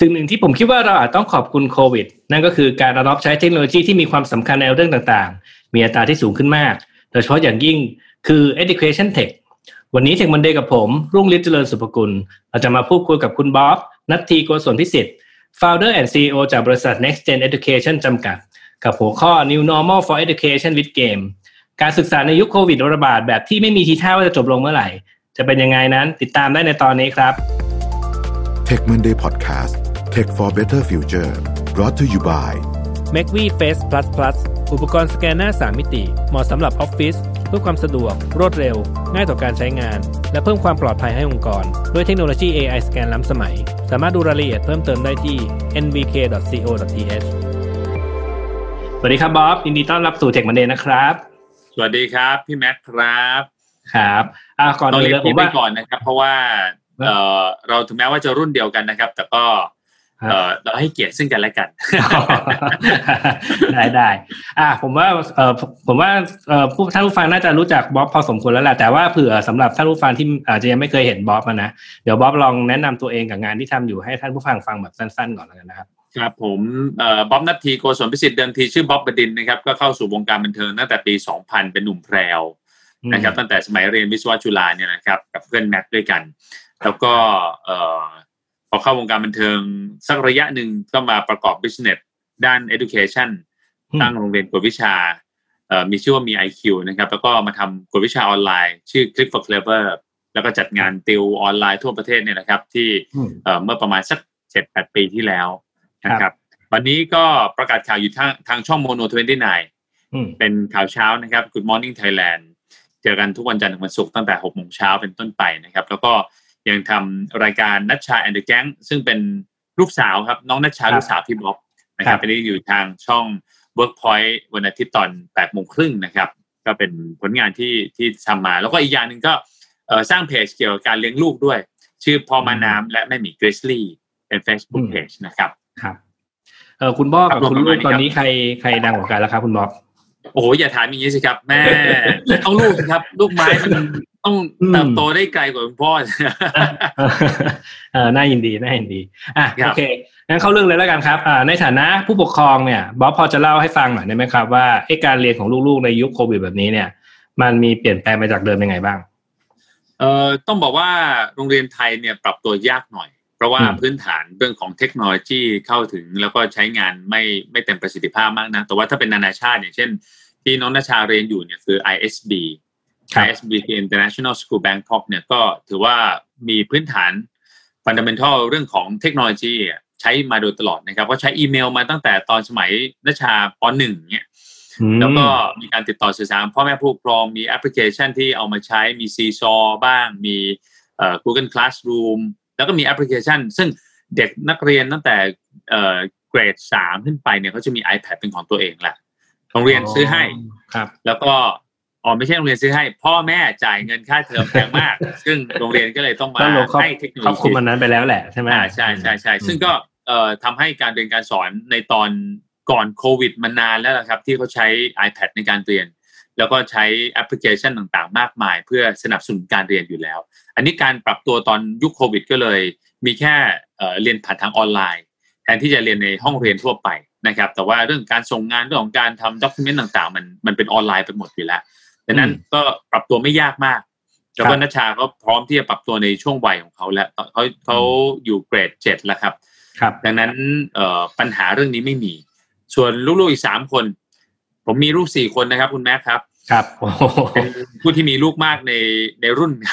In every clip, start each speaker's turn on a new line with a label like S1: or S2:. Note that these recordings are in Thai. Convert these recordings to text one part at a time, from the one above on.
S1: สิ่งหนึ่งที่ผมคิดว่าเราอาจต้องขอบคุณโควิด นั่นก็คือการรับใช้เทคโนโลยีที่มีความสำคัญในเรื่องต่างๆ มีอัตราที่สูงขึ้นมาก โดยเฉพาะอย่างยิ่งคือ education tech วันนี้เทคมันเดย์กับผม รุ่งฤทธิ์เจริญสุภกุล เราจะมาพูดคุยกับคุณบ๊อบนัททีโกศลพิสิทธิ์ founder and CEO จากบริษัท Next Gen Education จำกัด กับหัวข้อ New Normal for Education with Game การศึกษาในยุคโควิดระบาดแบบที่ไม่มีทีท่าว่าจะจบลงเมื่อไหร่ จะเป็นยังไงนั้นติดตามได้ในตอนนี้ครับ
S2: Tech Monday Podcast Tech for Better Future brought to you by
S3: m a c v i Face Plus Plus อุปกรณ์สแกนหน้า 3 มิติ เหมาะสำหรับออฟฟิศเพื่อความสะดวก รวดเร็ว ง่ายต่อการใช้งาน และเพิ่มความปลอดภัยให้องค์กร ด้วยเทคโนโลยี AI สแกนล้ำสมัย สามารถดูรายละเอียดเพิ่มเติมได้ที่ nbk.co.th
S1: สวัสดีครับบ๊อบยินดีต้อนรับสู่เทคมันเดย์นะครับ
S4: สวัสดีครับ พี่แม็กครับ
S1: ครับอ่าก่อน
S4: ต้อง
S1: อื่น
S4: เรีย
S1: เล
S4: ก
S1: ยผ
S4: พี่
S1: ม
S4: ไป
S1: ว่า
S4: ก่อนนะครับ เพราะว่าเอ่อเราถึงแม้ว่าจะรุ่นเดียวกันนะครับ แต่ก็ เอ่อเราให้เกียรติซึ่งกันและกัน
S1: ได้ได้อ่าผมว่าเออผมว่าเออผู้ท่านผู้ฟังน่าจะรู้จักบ๊อบพอสมควรแล้วแหละแต่ว่าเผื่อสำหรับท่านผู้ฟังที่อาจจะยังไม่เคยเห็นบ๊อบมานะเดี๋ยวบ๊อบลองแนะนำตัวเองกับงานที่ทำอยู่ให้ท่านผู้ฟังฟังแบบสั้นๆก่อนแล้วกันนะครับ
S4: ครับผมเอ่อบ๊อบนัททีโกศลพิสิทธิ์เดิมทีชื่อบ๊อบบดินทร์นะครับก็เข้าสู่วงการบันเทิงตั้งแต่ปี 2000 เป็นหนุ่มแพรวนะครับตั้งแต่สมัยเรียนวิศวะจุฬาเนี่ยนะครับกับเพื่อนแม็กด้วยกัน แล้วก็เอ่อพอเข้าวงการบันเทิงสักระยะหนึ่งก็มาประกอบ business ด้าน education
S1: อืม
S4: ตั้งโรงเรียนกวดวิชาเอ่อมีชื่อว่ามี IQ นะครับ แล้วก็มาทำกวดวิชาออนไลน์ ชื่อ Click for Clever แล้วก็จัดงานติวออนไลน์ทั่วประเทศเนี่ยนะครับ ที่
S1: อืม
S4: เอ่อเมื่อประมาณสักเจ็ดแปดปีที่แล้วนะครับ วันนี้ก็ประกาศข่าวอยู่ทางทางช่องโมโน29
S1: อืม
S4: เป็นข่าวเช้านะครับ Good Morning Thailand เจอกันทุกวันจันทร์ถึงวันศุกร์ตั้งแต่6โมงเช้าเป็นต้นไปนะครับ แล้วก็ ยังทำรายการนัชชาแอนด์แก๊งซึ่งเป็นลูกสาวครับ น้องนัชชา
S1: ครับ
S4: ลูกสาวพี่บ๊อบนะค
S1: ครั
S4: รับบอันนี้อยู่ทางช่อง Workpoint วันอาทิตย์ตอน8โมงครึ่งนะครับ ก็เป็นผลงานที่ที่ทำมา แล้วก็อีกอย่างหนึ่งก็เอ่อสร้างเพจเกี่ยวกับการเลี้ยงลูกด้วย ชื่อพ่อมาน้ำและแม่หมีเกรซลี่เป็น Facebook Page นะครับ
S1: ครับเออคุณบ๊อบกับ
S4: ครับ
S1: คุณ
S4: ประ
S1: ลู
S4: มาณ
S1: ก
S4: นี้
S1: ตอน
S4: ครับ
S1: นี้ใครใครดังกว่ากันแล้วครับคุณบ๊อบ
S4: โอ้โหอย่าถามอย่างนี้สิครับ แม่ต้องลูกสิครับ ลูกไม้มัน ต้อง
S1: อืม
S4: เติบโตได้ไกลกว่าคุณพ่อ
S1: เออน่ายินดีน่ายินดีอะ
S4: ครับ
S1: โอเคงั้นเข้าเรื่องเลยแล้วกันครับอ่าในฐานะผู้ปกครองเนี่ยบ๊อบพอจะเล่าให้ฟังหน่อยได้ไหมครับว่าไอ้การเรียนของลูกๆในยุคโควิดแบบนี้เนี่ย มันมีเปลี่ยนแปลงไปจากเดิมยังไงบ้าง
S4: เอ่อต้องบอกว่าโรงเรียนไทยเนี่ยปรับตัวยากหน่อย เพราะว่า
S1: อืม
S4: พื้นฐานเรื่องของเทคโนโลยีเข้าถึงแล้วก็ใช้งานไม่ไม่เต็มประสิทธิภาพมากนะแต่ว่าถ้าเป็นนานาชาติอย่างเช่น ที่น้องนาชาเรียนอยู่เนี่ยคือ ISB
S1: ครับ
S4: ISB คือ International School Bangkok เนี่ยก็ถือว่ามีพื้นฐาน fundamental เรื่องของเทคโนโลยีอะใช้มาโดยตลอดนะครับก็ใช้อีเมลมาตั้งแต่ตอนสมัยนาชาปหนึ่งเนี่ย
S1: อืม
S4: แล้วก็มีการติดต่อสื่อสารพ่อแม่ผู้ปกครองมีแอปพลิเคชันที่เอามาใช้มี Seesaw บ้าง มีเอ่อ Google Classroom แล้วก็มีแอปพลิเคชัน ซึ่งเด็กนักเรียนตั้งแต่เอ่อเกรดสามขึ้นไปเนี่ยเขาจะมี iPad เป็นของตัวเองแหละโรงเรียนซื้อให้
S1: ครับ
S4: แล้วก็ อ๋อไม่ใช่โรงเรียนซื้อให้ พ่อแม่จ่ายเงินค่าเทอมแพงมาก ซึ่งโรงเรียนก็เลยต้องมา
S1: ก็ลงครอบ
S4: ให้เทคโนโล
S1: ครอบคลุม
S4: ยี
S1: มันนั้นไปแล้วแหละใช่ไหม
S4: อ่าใช่ใช่ใช่ซึ่งก็เอ่อทำให้การเรียนการสอนในตอนก่อนโควิดมานานแล้วนะครับ ที่เขาใช้ iPad ในการเรียน แล้วก็ใช้แอปพลิเคชันต่างๆ มากมาย เพื่อสนับสนุนการเรียนอยู่แล้ว อันนี้การปรับตัวตอนยุคโควิด ก็เลย มีแค่เอ่อเรียนผ่านทางออนไลน์ แทนที่จะเรียนในห้องเรียนทั่วไปนะครับ แต่ว่าเรื่องการส่งงานเรื่องของการทำด็อกิเมนต์ต่างๆ มันมันเป็นออนไลน์ไปหมดอยู่แล้ว ดังนั้นก็ปรับตัวไม่ยากมาก แล้วก็นัชชาก็พร้อมที่จะปรับตัวในช่วงวัยของเขาแล้วเขาเขาอยู่เกรดเจ็ดแล้วครับ
S1: ครับ
S4: ดังนั้นเอ่อปัญหาเรื่องนี้ไม่มี ส่วนลูกๆอีกสามคน ผมมีลูกสี่คนนะครับ คุณแม่ครับ
S1: ครับโอ้โห
S4: เป็นผู้ที่มีลูกมากในในรุ่น
S1: นะ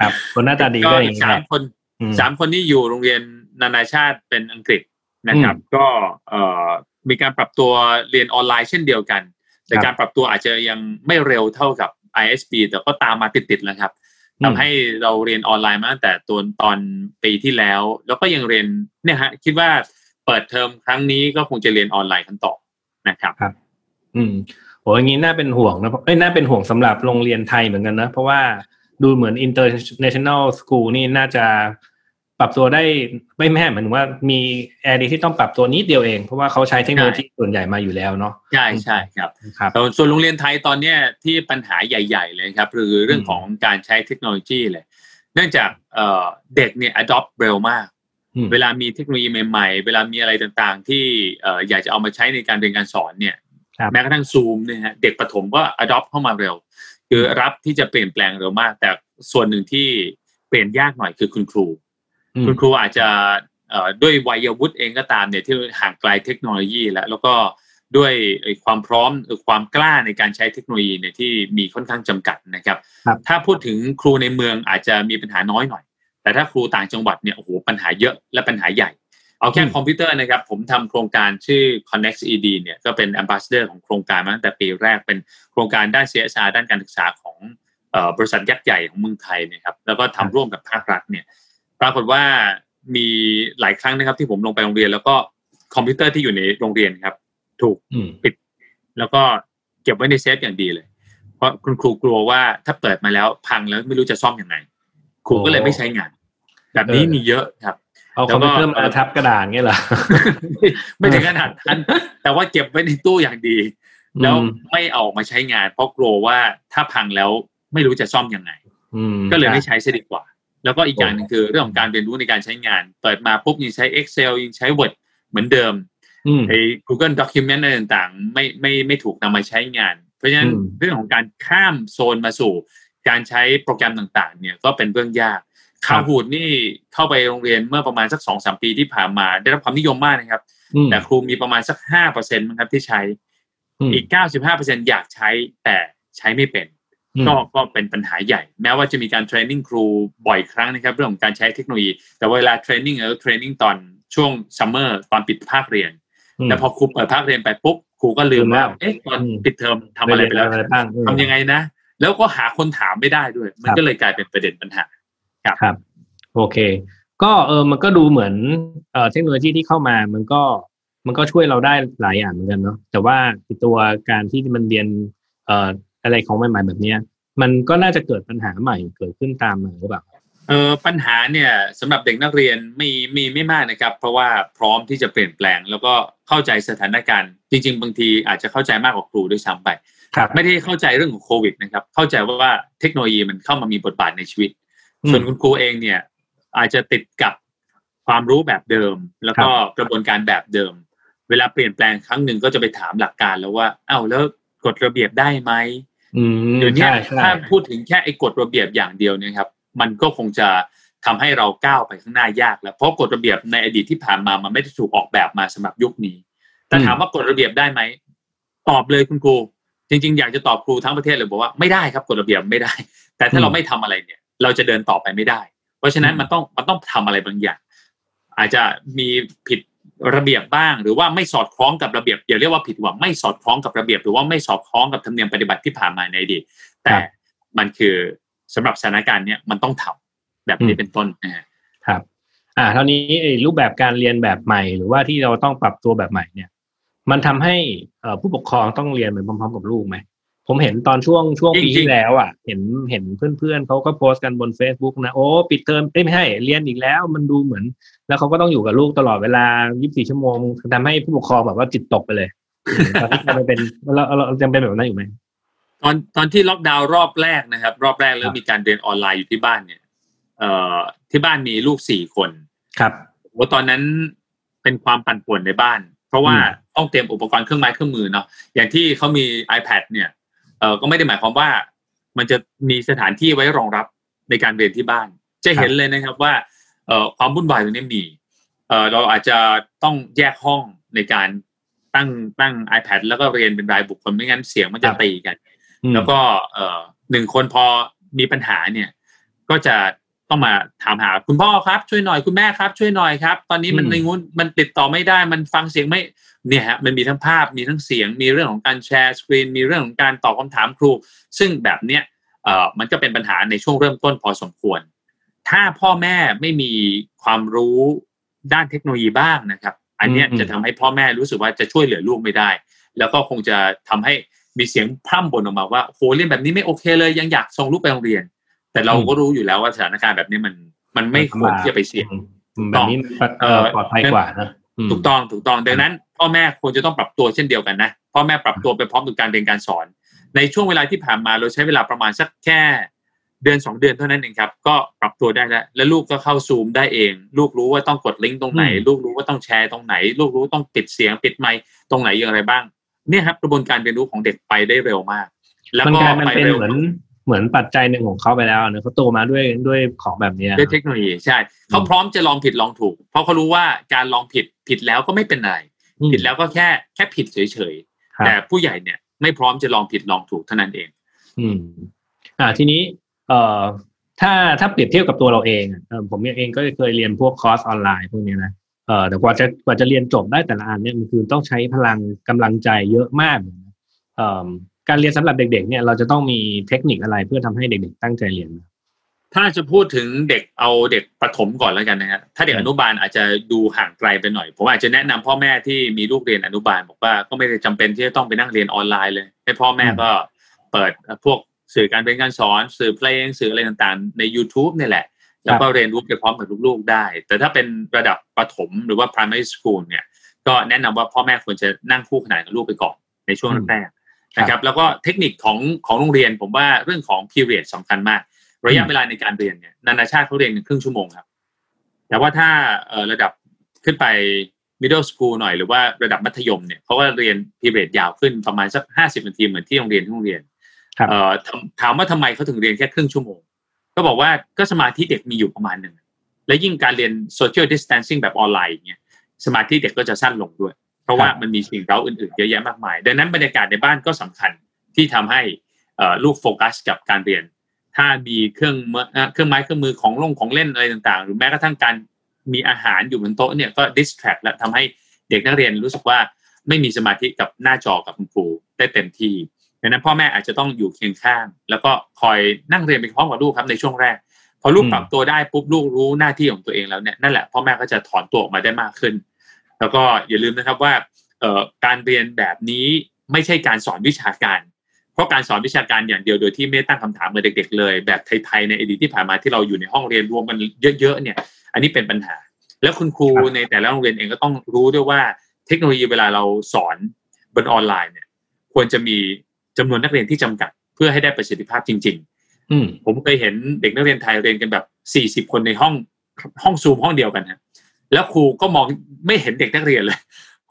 S1: ครับ คนหน้าตาดี
S4: ก็
S1: ก็อ
S4: อี
S1: ย่างนี้แห
S4: กสาม
S1: ละ
S4: คน
S1: อืม
S4: สามคนที่อยู่โรงเรียนนานาชาติเป็นอังกฤษนะครับ
S1: อืม
S4: ก็เอ่อมีการปรับตัวเรียนออนไลน์เช่นเดียวกัน แต่
S1: ครับ
S4: การปรับตัวอาจจะยังไม่เร็วเท่ากับ ISB แต่ก็ตามมาติดๆแล้วครับ
S1: อืม
S4: ทำให้เราเรียนออนไลน์มาตั้งแต่ตัวตอนปีที่แล้ว แล้วก็ยังเรียนเนี่ยฮะคิดว่าเปิดเทอมครั้งนี้ก็คงจะเรียนออนไลน์กันต่อนะครับ
S1: อืมโหอย่างนี้น่าเป็นห่วงนะเอ้ยน่าเป็นห่วงสำหรับโรงเรียนไทยเหมือนกันนะ เพราะว่าดูเหมือน international school นี่น่าจะ ปรับตัวได้ไม่แม่เหมือนว่ามี area ที่ต้องปรับตัวนิดเดียวเอง เพราะว่าเขาใช้เทคโนโลยีส่วนใหญ่มาอยู่แล้วเนาะ
S4: ใช่ใช่ครับ
S1: ครับ
S4: ส่วนโรงเรียนไทยตอนเนี้ยที่ปัญหาใหญ่ ๆ เลยครับคือเรื่องของการใช้เทคโนโลยีเลย เนื่องจากเอ่อเด็กเนี่ย adopt เร็วมาก
S1: อืม
S4: เวลามีเทคโนโลยีใหม่ๆ เวลามีอะไรต่างๆ ที่เอ่ออยากจะเอามาใช้ในการเรียนการสอนเนี่ย
S1: ครับ
S4: แม้กระทั่งซูมเนี่ยฮะเด็กประถมก็ adopt เข้ามาเร็ว คือรับที่จะเปลี่ยนแปลงเร็วมาก แต่ส่วนหนึ่งที่เปลี่ยนยากหน่อยคือคุณครู
S1: อืม
S4: คุณครูอาจจะเอ่อด้วยวัยวุฒิเองก็ตามเนี่ยที่ห่างไกลเทคโนโลยีแล้วแล้วก็ด้วยไอ้ความพร้อมหรือความกล้าในการใช้เทคโนโลยีเนี่ยที่มีค่อนข้างจำกัดนะครับ
S1: ครับ
S4: ถ้าพูดถึงครูในเมืองอาจจะมีปัญหาน้อยหน่อย แต่ถ้าครูต่างจังหวัดเนี่ยโอ้โหปัญหาเยอะและปัญหาใหญ่ เอาแค่
S1: อืม
S4: คอมพิวเตอร์นะครับ ผมทำโครงการชื่อ Connect ED เนี่ยก็เป็น ambassador ของโครงการมาตั้งแต่ปีแรกเป็นโครงการด้าน CSR ด้านการศึกษาของเอ่อบริษัทยักษ์ใหญ่ของเมืองไทยนะครับแล้วก็ทำร่วมกับภาครัฐเนี่ย ปรากฏว่ามีหลายครั้งนะครับ ที่ผมลงไปโรงเรียน แล้วก็คอมพิวเตอร์ที่อยู่ในโรงเรียนครับ ถูก
S1: อืม
S4: แล้วก็เก็บไว้ในเซฟอย่างดีเลย เพราะคุณครูกลัวว่าถ้าเปิดมาแล้วพังแล้วไม่รู้จะซ่อมยังไงครูก็เลยไม่ใช้งาน แบบนี้
S1: เออ
S4: มีเยอะครับ
S1: เอาคอมพิวเตอร์มาทับกระดานเงี้ยเหรอ
S4: ไม่ถึงขนาดนั้นแต่ว่าเก็บไว้ในตู้อย่างดี แล้ว
S1: อืม
S4: ไม่เอาออกมาใช้งาน เพราะกลัวว่าถ้าพังแล้วไม่รู้จะซ่อมยังไง
S1: อืม
S4: ก็เลยไม่
S1: ใช่
S4: ใช้ซะดีกว่า แล้วก็อีกอย่างหนึ่งคือเรื่องของการเรียนรู้ในการใช้งาน เปิดมาปุ๊บยังใช้ Excel ยังใช้ Word เหมือนเดิม
S1: อืม
S4: ไอ้ Google Document อะไรต่างๆ ไม่ไม่ไม่ถูกนำมาใช้งาน เพราะฉะนั้น
S1: อืม
S4: เรื่องของการข้ามโซนมาสู่ การใช้โปรแกรมต่างๆ เนี่ยก็เป็นเรื่องยากข่าวหูดนี่เข้าไปโรงเรียนเมื่อประมาณสักสองสามปีที่ผ่านมา ได้รับความนิยมมากนะครับ
S1: อืม
S4: แต่ครูมีประมาณสักห้าเปอร์เซ็นต์ครับที่ใช้
S1: ม
S4: อีกเก้าสิบห้าเปอร์เซ็นอยากใช้แต่ใช้ไม่เป็น
S1: อืม
S4: ก็ก็เป็นปัญหาใหญ่ แม้ว่าจะมีการ training ครูบ่อยครั้งนะครับ เรื่องของการใช้เทคโนโลยี แต่เวลา training แล้ว training ตอนช่วง summer ตอนปิดภาคเรียน
S1: ม
S4: แต่พอครูเปิดภาคเรียนไปปุ๊บครูก็ลืมว่า
S1: ลืมแล้ว
S4: เอ๊ะตอน
S1: อืม
S4: ปิดเทอมทำอะไรไปแล้ว
S1: อะไรบ้างอืม
S4: ทำยังไงนะ แล้วก็หาคนถามไม่ได้ด้วย มัน
S1: ครับ
S4: ก็เลยกลายเป็นประเด็นปัญหา
S1: ครับ โอเค ก็เออมันก็ดูเหมือนเอ่อเทคโนโลยีที่เข้ามามันก็มันก็ช่วยเราได้หลายอย่างเหมือนกันเนาะแต่ว่าไอ้ตัวการที่มันเรียนเอ่อ อะไรของใหม่ๆแบบเนี้ย มันก็น่าจะเกิดปัญหาใหม่เกิดขึ้นตามมาหรือเปล่า
S4: เออปัญหาเนี่ยสำหรับเด็กนักเรียนมีมีไม่มากนะครับ เพราะว่าพร้อมที่จะเปลี่ยนแปลง แล้วก็เข้าใจสถานการณ์ จริง ๆ บางทีอาจจะเข้าใจมากกว่าครูด้วยซ้ำไป
S1: ครับ
S4: ไม่ได้เข้าใจเรื่องของโควิดนะครับ เข้าใจว่าเทคโนโลยีมันเข้ามามีบทบาทในชีวิต
S1: อืม
S4: ส่วนคุณครูเองเนี่ยอาจจะติดกับความรู้แบบเดิม แล้วก็กระบวนการแบบเดิม เวลาเปลี่ยนแปลงครั้งหนึ่งก็จะไปถามหลักการแล้วว่าอ้าวแล้วกฎระเบียบได้ไหม
S1: อืม
S4: เดี๋ยวเนี้ย
S1: ใช่ใช่
S4: ถ้าพูดถึงแค่ไอ้กฎระเบียบอย่างเดียวเนี่ยครับ มันก็คงจะทำให้เราก้าวไปข้างหน้ายากแล้วเพราะกฎระเบียบในอดีตที่ผ่านมามันไม่ได้ถูกออกแบบมาสำหรับยุคนี้ แต่ถามว่ากฎระเบียบได้ไหมตอบเลยคุณครูจริงๆ อยากจะตอบครูทั้งประเทศเลยบอกว่าไม่ได้ครับกฎระเบียบไม่ได้ แต่ถ้าเราไม่ทำอะไรเนี่ย เราจะเดินต่อไปไม่ได้ เพราะฉะนั้นมันต้องมันต้องทำอะไรบางอย่าง อาจจะมีผิด ระเบียบบ้าง หรือว่าไม่สอดคล้องกับระเบียบอย่าเรียกว่าผิดว่าไม่สอดคล้องกับระเบียบ หรือว่าไม่สอดคล้องกับธรรมเนียมปฏิบัติที่ผ่านมาในอดีตแต่มันคือสำหรับสถานการณ์เนี้ยมันต้องทำแบบนี้เป็นต้นนะฮะ
S1: ครับอ่าเท่านี้ไอ้รูปแบบการเรียนแบบใหม่ หรือว่าที่เราต้องปรับตัวแบบใหม่เนี่ย มันทำให้เอ่อผู้ปกครองต้องเรียนไปพร้อมๆกับลูกไหมผมเห็นตอนช่วงช่วงปีที่แล้วอะ เห็นเห็นเพื่อนๆเขาก็โพสต์กันบน Facebook นะโอ้ปิดเทอมเอ้ยไม่ใช่เรียนอีกแล้ว มันดูเหมือน แล้วเขาก็ต้องอยู่กับลูกตลอดเวลา 24 ชั่วโมงทำให้ผู้ปกครองแบบว่าจิตตกไปเลยอืมตอนนี้มันเป็นเราเราเราจำเป็นแบบนั้นอยู่ไหม
S4: ตอนตอนที่ล็อกดาวน์รอบแรกนะครับ รอบแรกแล้
S1: ครั
S4: ว
S1: บ
S4: มีการเรียนออนไลน์อยู่ที่บ้านเนี่ย เอ่อที่บ้านมีลูกสี่คน
S1: ครับ
S4: ว่าตอนนั้นเป็นความปั่นป่วนในบ้าน เพราะว่า
S1: อืม
S4: ต้องเตรียมอุปกรณ์เครื่องไม้เครื่องมือเนาะอย่างที่เขามี iPad เนี่ยเอ่อก็ไม่ได้หมายความว่ามันจะมีสถานที่ไว้รองรับในการเรียนที่บ้าน จะเห็นเลยนะครับว่าเอ่อ ความวุ่นวายตรงนี้มีเอ่อเราอาจจะต้องแยกห้องในการตั้งตั้ง iPad แล้วก็เรียนเป็นรายบุคคลไม่งั้นเสียงมันจะ
S1: ครับ
S4: ตีกัน
S1: อืม
S4: แล้วก็เอ่อหนึ่งคนพอมีปัญหาเนี่ย ก็จะต้องมาถามหาคุณพ่อครับ ช่วยหน่อยคุณแม่ครับ ช่วยหน่อยครับ ตอนนี้มัน
S1: อืม
S4: ในงู้นมันติดต่อไม่ได้มันฟังเสียงไม่เนี่ยฮะมันมีทั้งภาพมีทั้งเสียง มีเรื่องของการแชร์สกรีนมีเรื่องของการตอบคำถามครู ซึ่งแบบเนี้ยเอ่อมันก็เป็นปัญหาในช่วงเริ่มต้นพอสมควร ถ้าพ่อแม่ไม่มีความรู้ด้านเทคโนโลยีบ้างนะครับ อันเนี้ย
S1: อืม
S4: จะทำให้พ่อแม่รู้สึกว่าจะช่วยเหลือลูกไม่ได้ แล้วก็คงจะทำให้มีเสียงพร่ำบ่นออกมาว่าโหเรียนแบบนี้ไม่โอเคเลยยังอยากส่งลูกไปโรงเรียน แต่เราก็รู้อยู่แล้วว่าสถานการณ์แบบนี้มันมันไม่ควรที่จะไปเสี่ยง
S1: อืมแบบนี้มันเอ่อปลอดภัยกว่านะม
S4: ถูกต้องถูกต้องดังนั้น พ่อแม่ควรจะต้องปรับตัวเช่นเดียวกันนะพ่อแม่ปรับตัวไปพร้อมกับการเรียนการสอน ในช่วงเวลาที่ผ่านมาเราใช้เวลาประมาณสักแค่ เดือนสองเดือนเท่านั้นเองครับ ก็ปรับตัวได้แล้ว แล้วลูกก็เข้าซูมได้เอง ลูกรู้ว่าต้องกดลิงก์ตรงไหน
S1: อืม
S4: ลูกรู้ว่าต้องแชร์ตรงไหน ลูกรู้ต้องปิดเสียงปิดไมค์ตรงไหนอย่างไรบ้าง เนี่ยครับกระบวนการเรียนรู้ของเด็กไปได้เร็วมาก แล้ว
S1: มัน
S4: ก็
S1: กลายมัน
S4: ไป
S1: เป็น
S4: เร็ว
S1: เหมือนเหมือนปัจจัยหนึ่งของเขาไปแล้วเนอะเขาโตมาด้วยด้วยของแบบเนี้ย
S4: ด้วยเทคโนโลยีใช่เขาพร้อมจะลองผิดลองถูก เพราะเขารู้ว่าการลองผิดผิดแล้วก็ไม่เป็นไร
S1: อืม
S4: ผิดแล้วก็แค่แค่ผิดเฉย
S1: ครับ
S4: ๆแต่ผู้ใหญ่เนี่ยไม่พร้อมจะลองผิดลองถูกเท่านั้นเอง
S1: อืม อ่าทีนี้ เอ่อถ้าถ้าเปรียบเทียบกับตัวเราเองอะผมเองก็เคยเรียนพวกคอร์สออนไลน์พวกนี้นะเออแต่กว่าจะกว่าจะเรียนจบได้แต่ละอันเนี่ยมันคือต้องใช้พลังกำลังใจเยอะมากเอ่อการเรียนสำหรับเด็ก ๆ เนี่ยเราจะต้องมีเทคนิคอะไรเพื่อทำให้เด็ก ๆ ตั้งใจเรียน
S4: ถ้าจะพูดถึงเด็กเอาเด็กประถมก่อนแล้วกันนะฮะถ้าเด็ก
S1: อ
S4: นุบาลอาจจะดูห่างไกลไปหน่อยผมอาจจะแนะนำพ่อแม่ที่มีลูกเรียนอนุบาลบอกว่าก็ไม่ได้จำเป็นที่จะต้องไปนั่งเรียนออนไลน์เลยให้พ่อแม่ก็เปิดพวก สื่อการเรียนการสอน สื่อเพลงสื่ออะไรต่างๆ ใน YouTube เนี่ยแหละ แล้วก็เรียนรู้ไปพร้อมกับลูกๆได้ แต่ถ้าเป็นระดับประถมหรือว่า primary school เนี่ย ก็แนะนำว่าพ่อแม่ควรจะนั่งคู่ขนานกับลูกไปก่อนในช่วงแรกๆนะครับแล้วก็เทคนิคของของโรงเรียนผมว่าเรื่องของ period สำคัญมาก ระยะเวลาในการเรียนเนี่ยนานาชาติเขาเรียนกันครึ่งชั่วโมงครับ แต่ว่าถ้าเอ่อระดับขึ้นไป middle school หน่อยหรือว่าระดับมัธยมเนี่ยเขาก็เรียน period ยาวขึ้นประมาณสักห้าสิบนาทีเหมือนที่โรงเรียนที่โรงเรียน
S1: ครับ
S4: เอ่อ ถามว่าทำไมเขาถึงเรียนแค่ครึ่งชั่วโมง ก็บอกว่าก็สมาธิเด็กมีอยู่ประมาณหนึ่งและยิ่งการเรียน social distancing แบบออนไลน์อย่างเงี้ยสมาธิเด็กก็จะสั้นลงด้วย เพราะว่ามันมีสิ่งเร้าอื่นๆเยอะแยะมากมาย ดังนั้นบรรยากาศในบ้านก็สำคัญที่ทำให้ลูกโฟกัสกับการเรียน ถ้ามีเครื่องเครื่องไม้เครื่องมือของลงของเล่นอะไรต่างๆ หรือแม้กระทั่งการมีอาหารอยู่บนโต๊ะเนี่ยก็ distract และทำให้เด็กนักเรียนรู้สึกว่าไม่มีสมาธิกับหน้าจอกับคุณครูได้เต็มที่ ดังนั้นพ่อแม่อาจจะต้องอยู่เคียงข้าง แล้วก็คอยนั่งเรียนไปพร้อมกับลูกครับในช่วงแรก พอลูกปรับตัวได้ปุ๊บลูกรู้หน้าที่ของตัวเองแล้วเนี่ยนั่นแหละพ่อแม่ก็จะถอนตัวออกมาได้มากขึ้น แล้วก็อย่าลืมนะครับว่าการเรียนแบบนี้ไม่ใช่การสอนวิชาการ เพราะการสอนวิชาการอย่างเดียวโดยที่ไม่ตั้งคำถามกับเด็ก ๆ เลย แบบไทยๆในอดีตที่ผ่านมาที่เราอยู่ในห้องเรียนรวมกันเยอะๆเนี่ย อันนี้เป็นปัญหา แล้วคุณครูในแต่ละโรงเรียนเองก็ต้องรู้ด้วยว่าเทคโนโลยีเวลาเราสอนบนออนไลน์เนี่ย ควรจะมี จำนวนนักเรียนที่จำกัด เพื่อให้ได้ประสิทธิภาพจริง ๆ
S1: อืม
S4: ผมเคยเห็นเด็กนักเรียนไทยเรียนกันแบบสี่สิบคนในห้องห้องซูมห้องเดียวกันฮะแล้วครูก็มองไม่เห็นเด็กนักเรียนเลย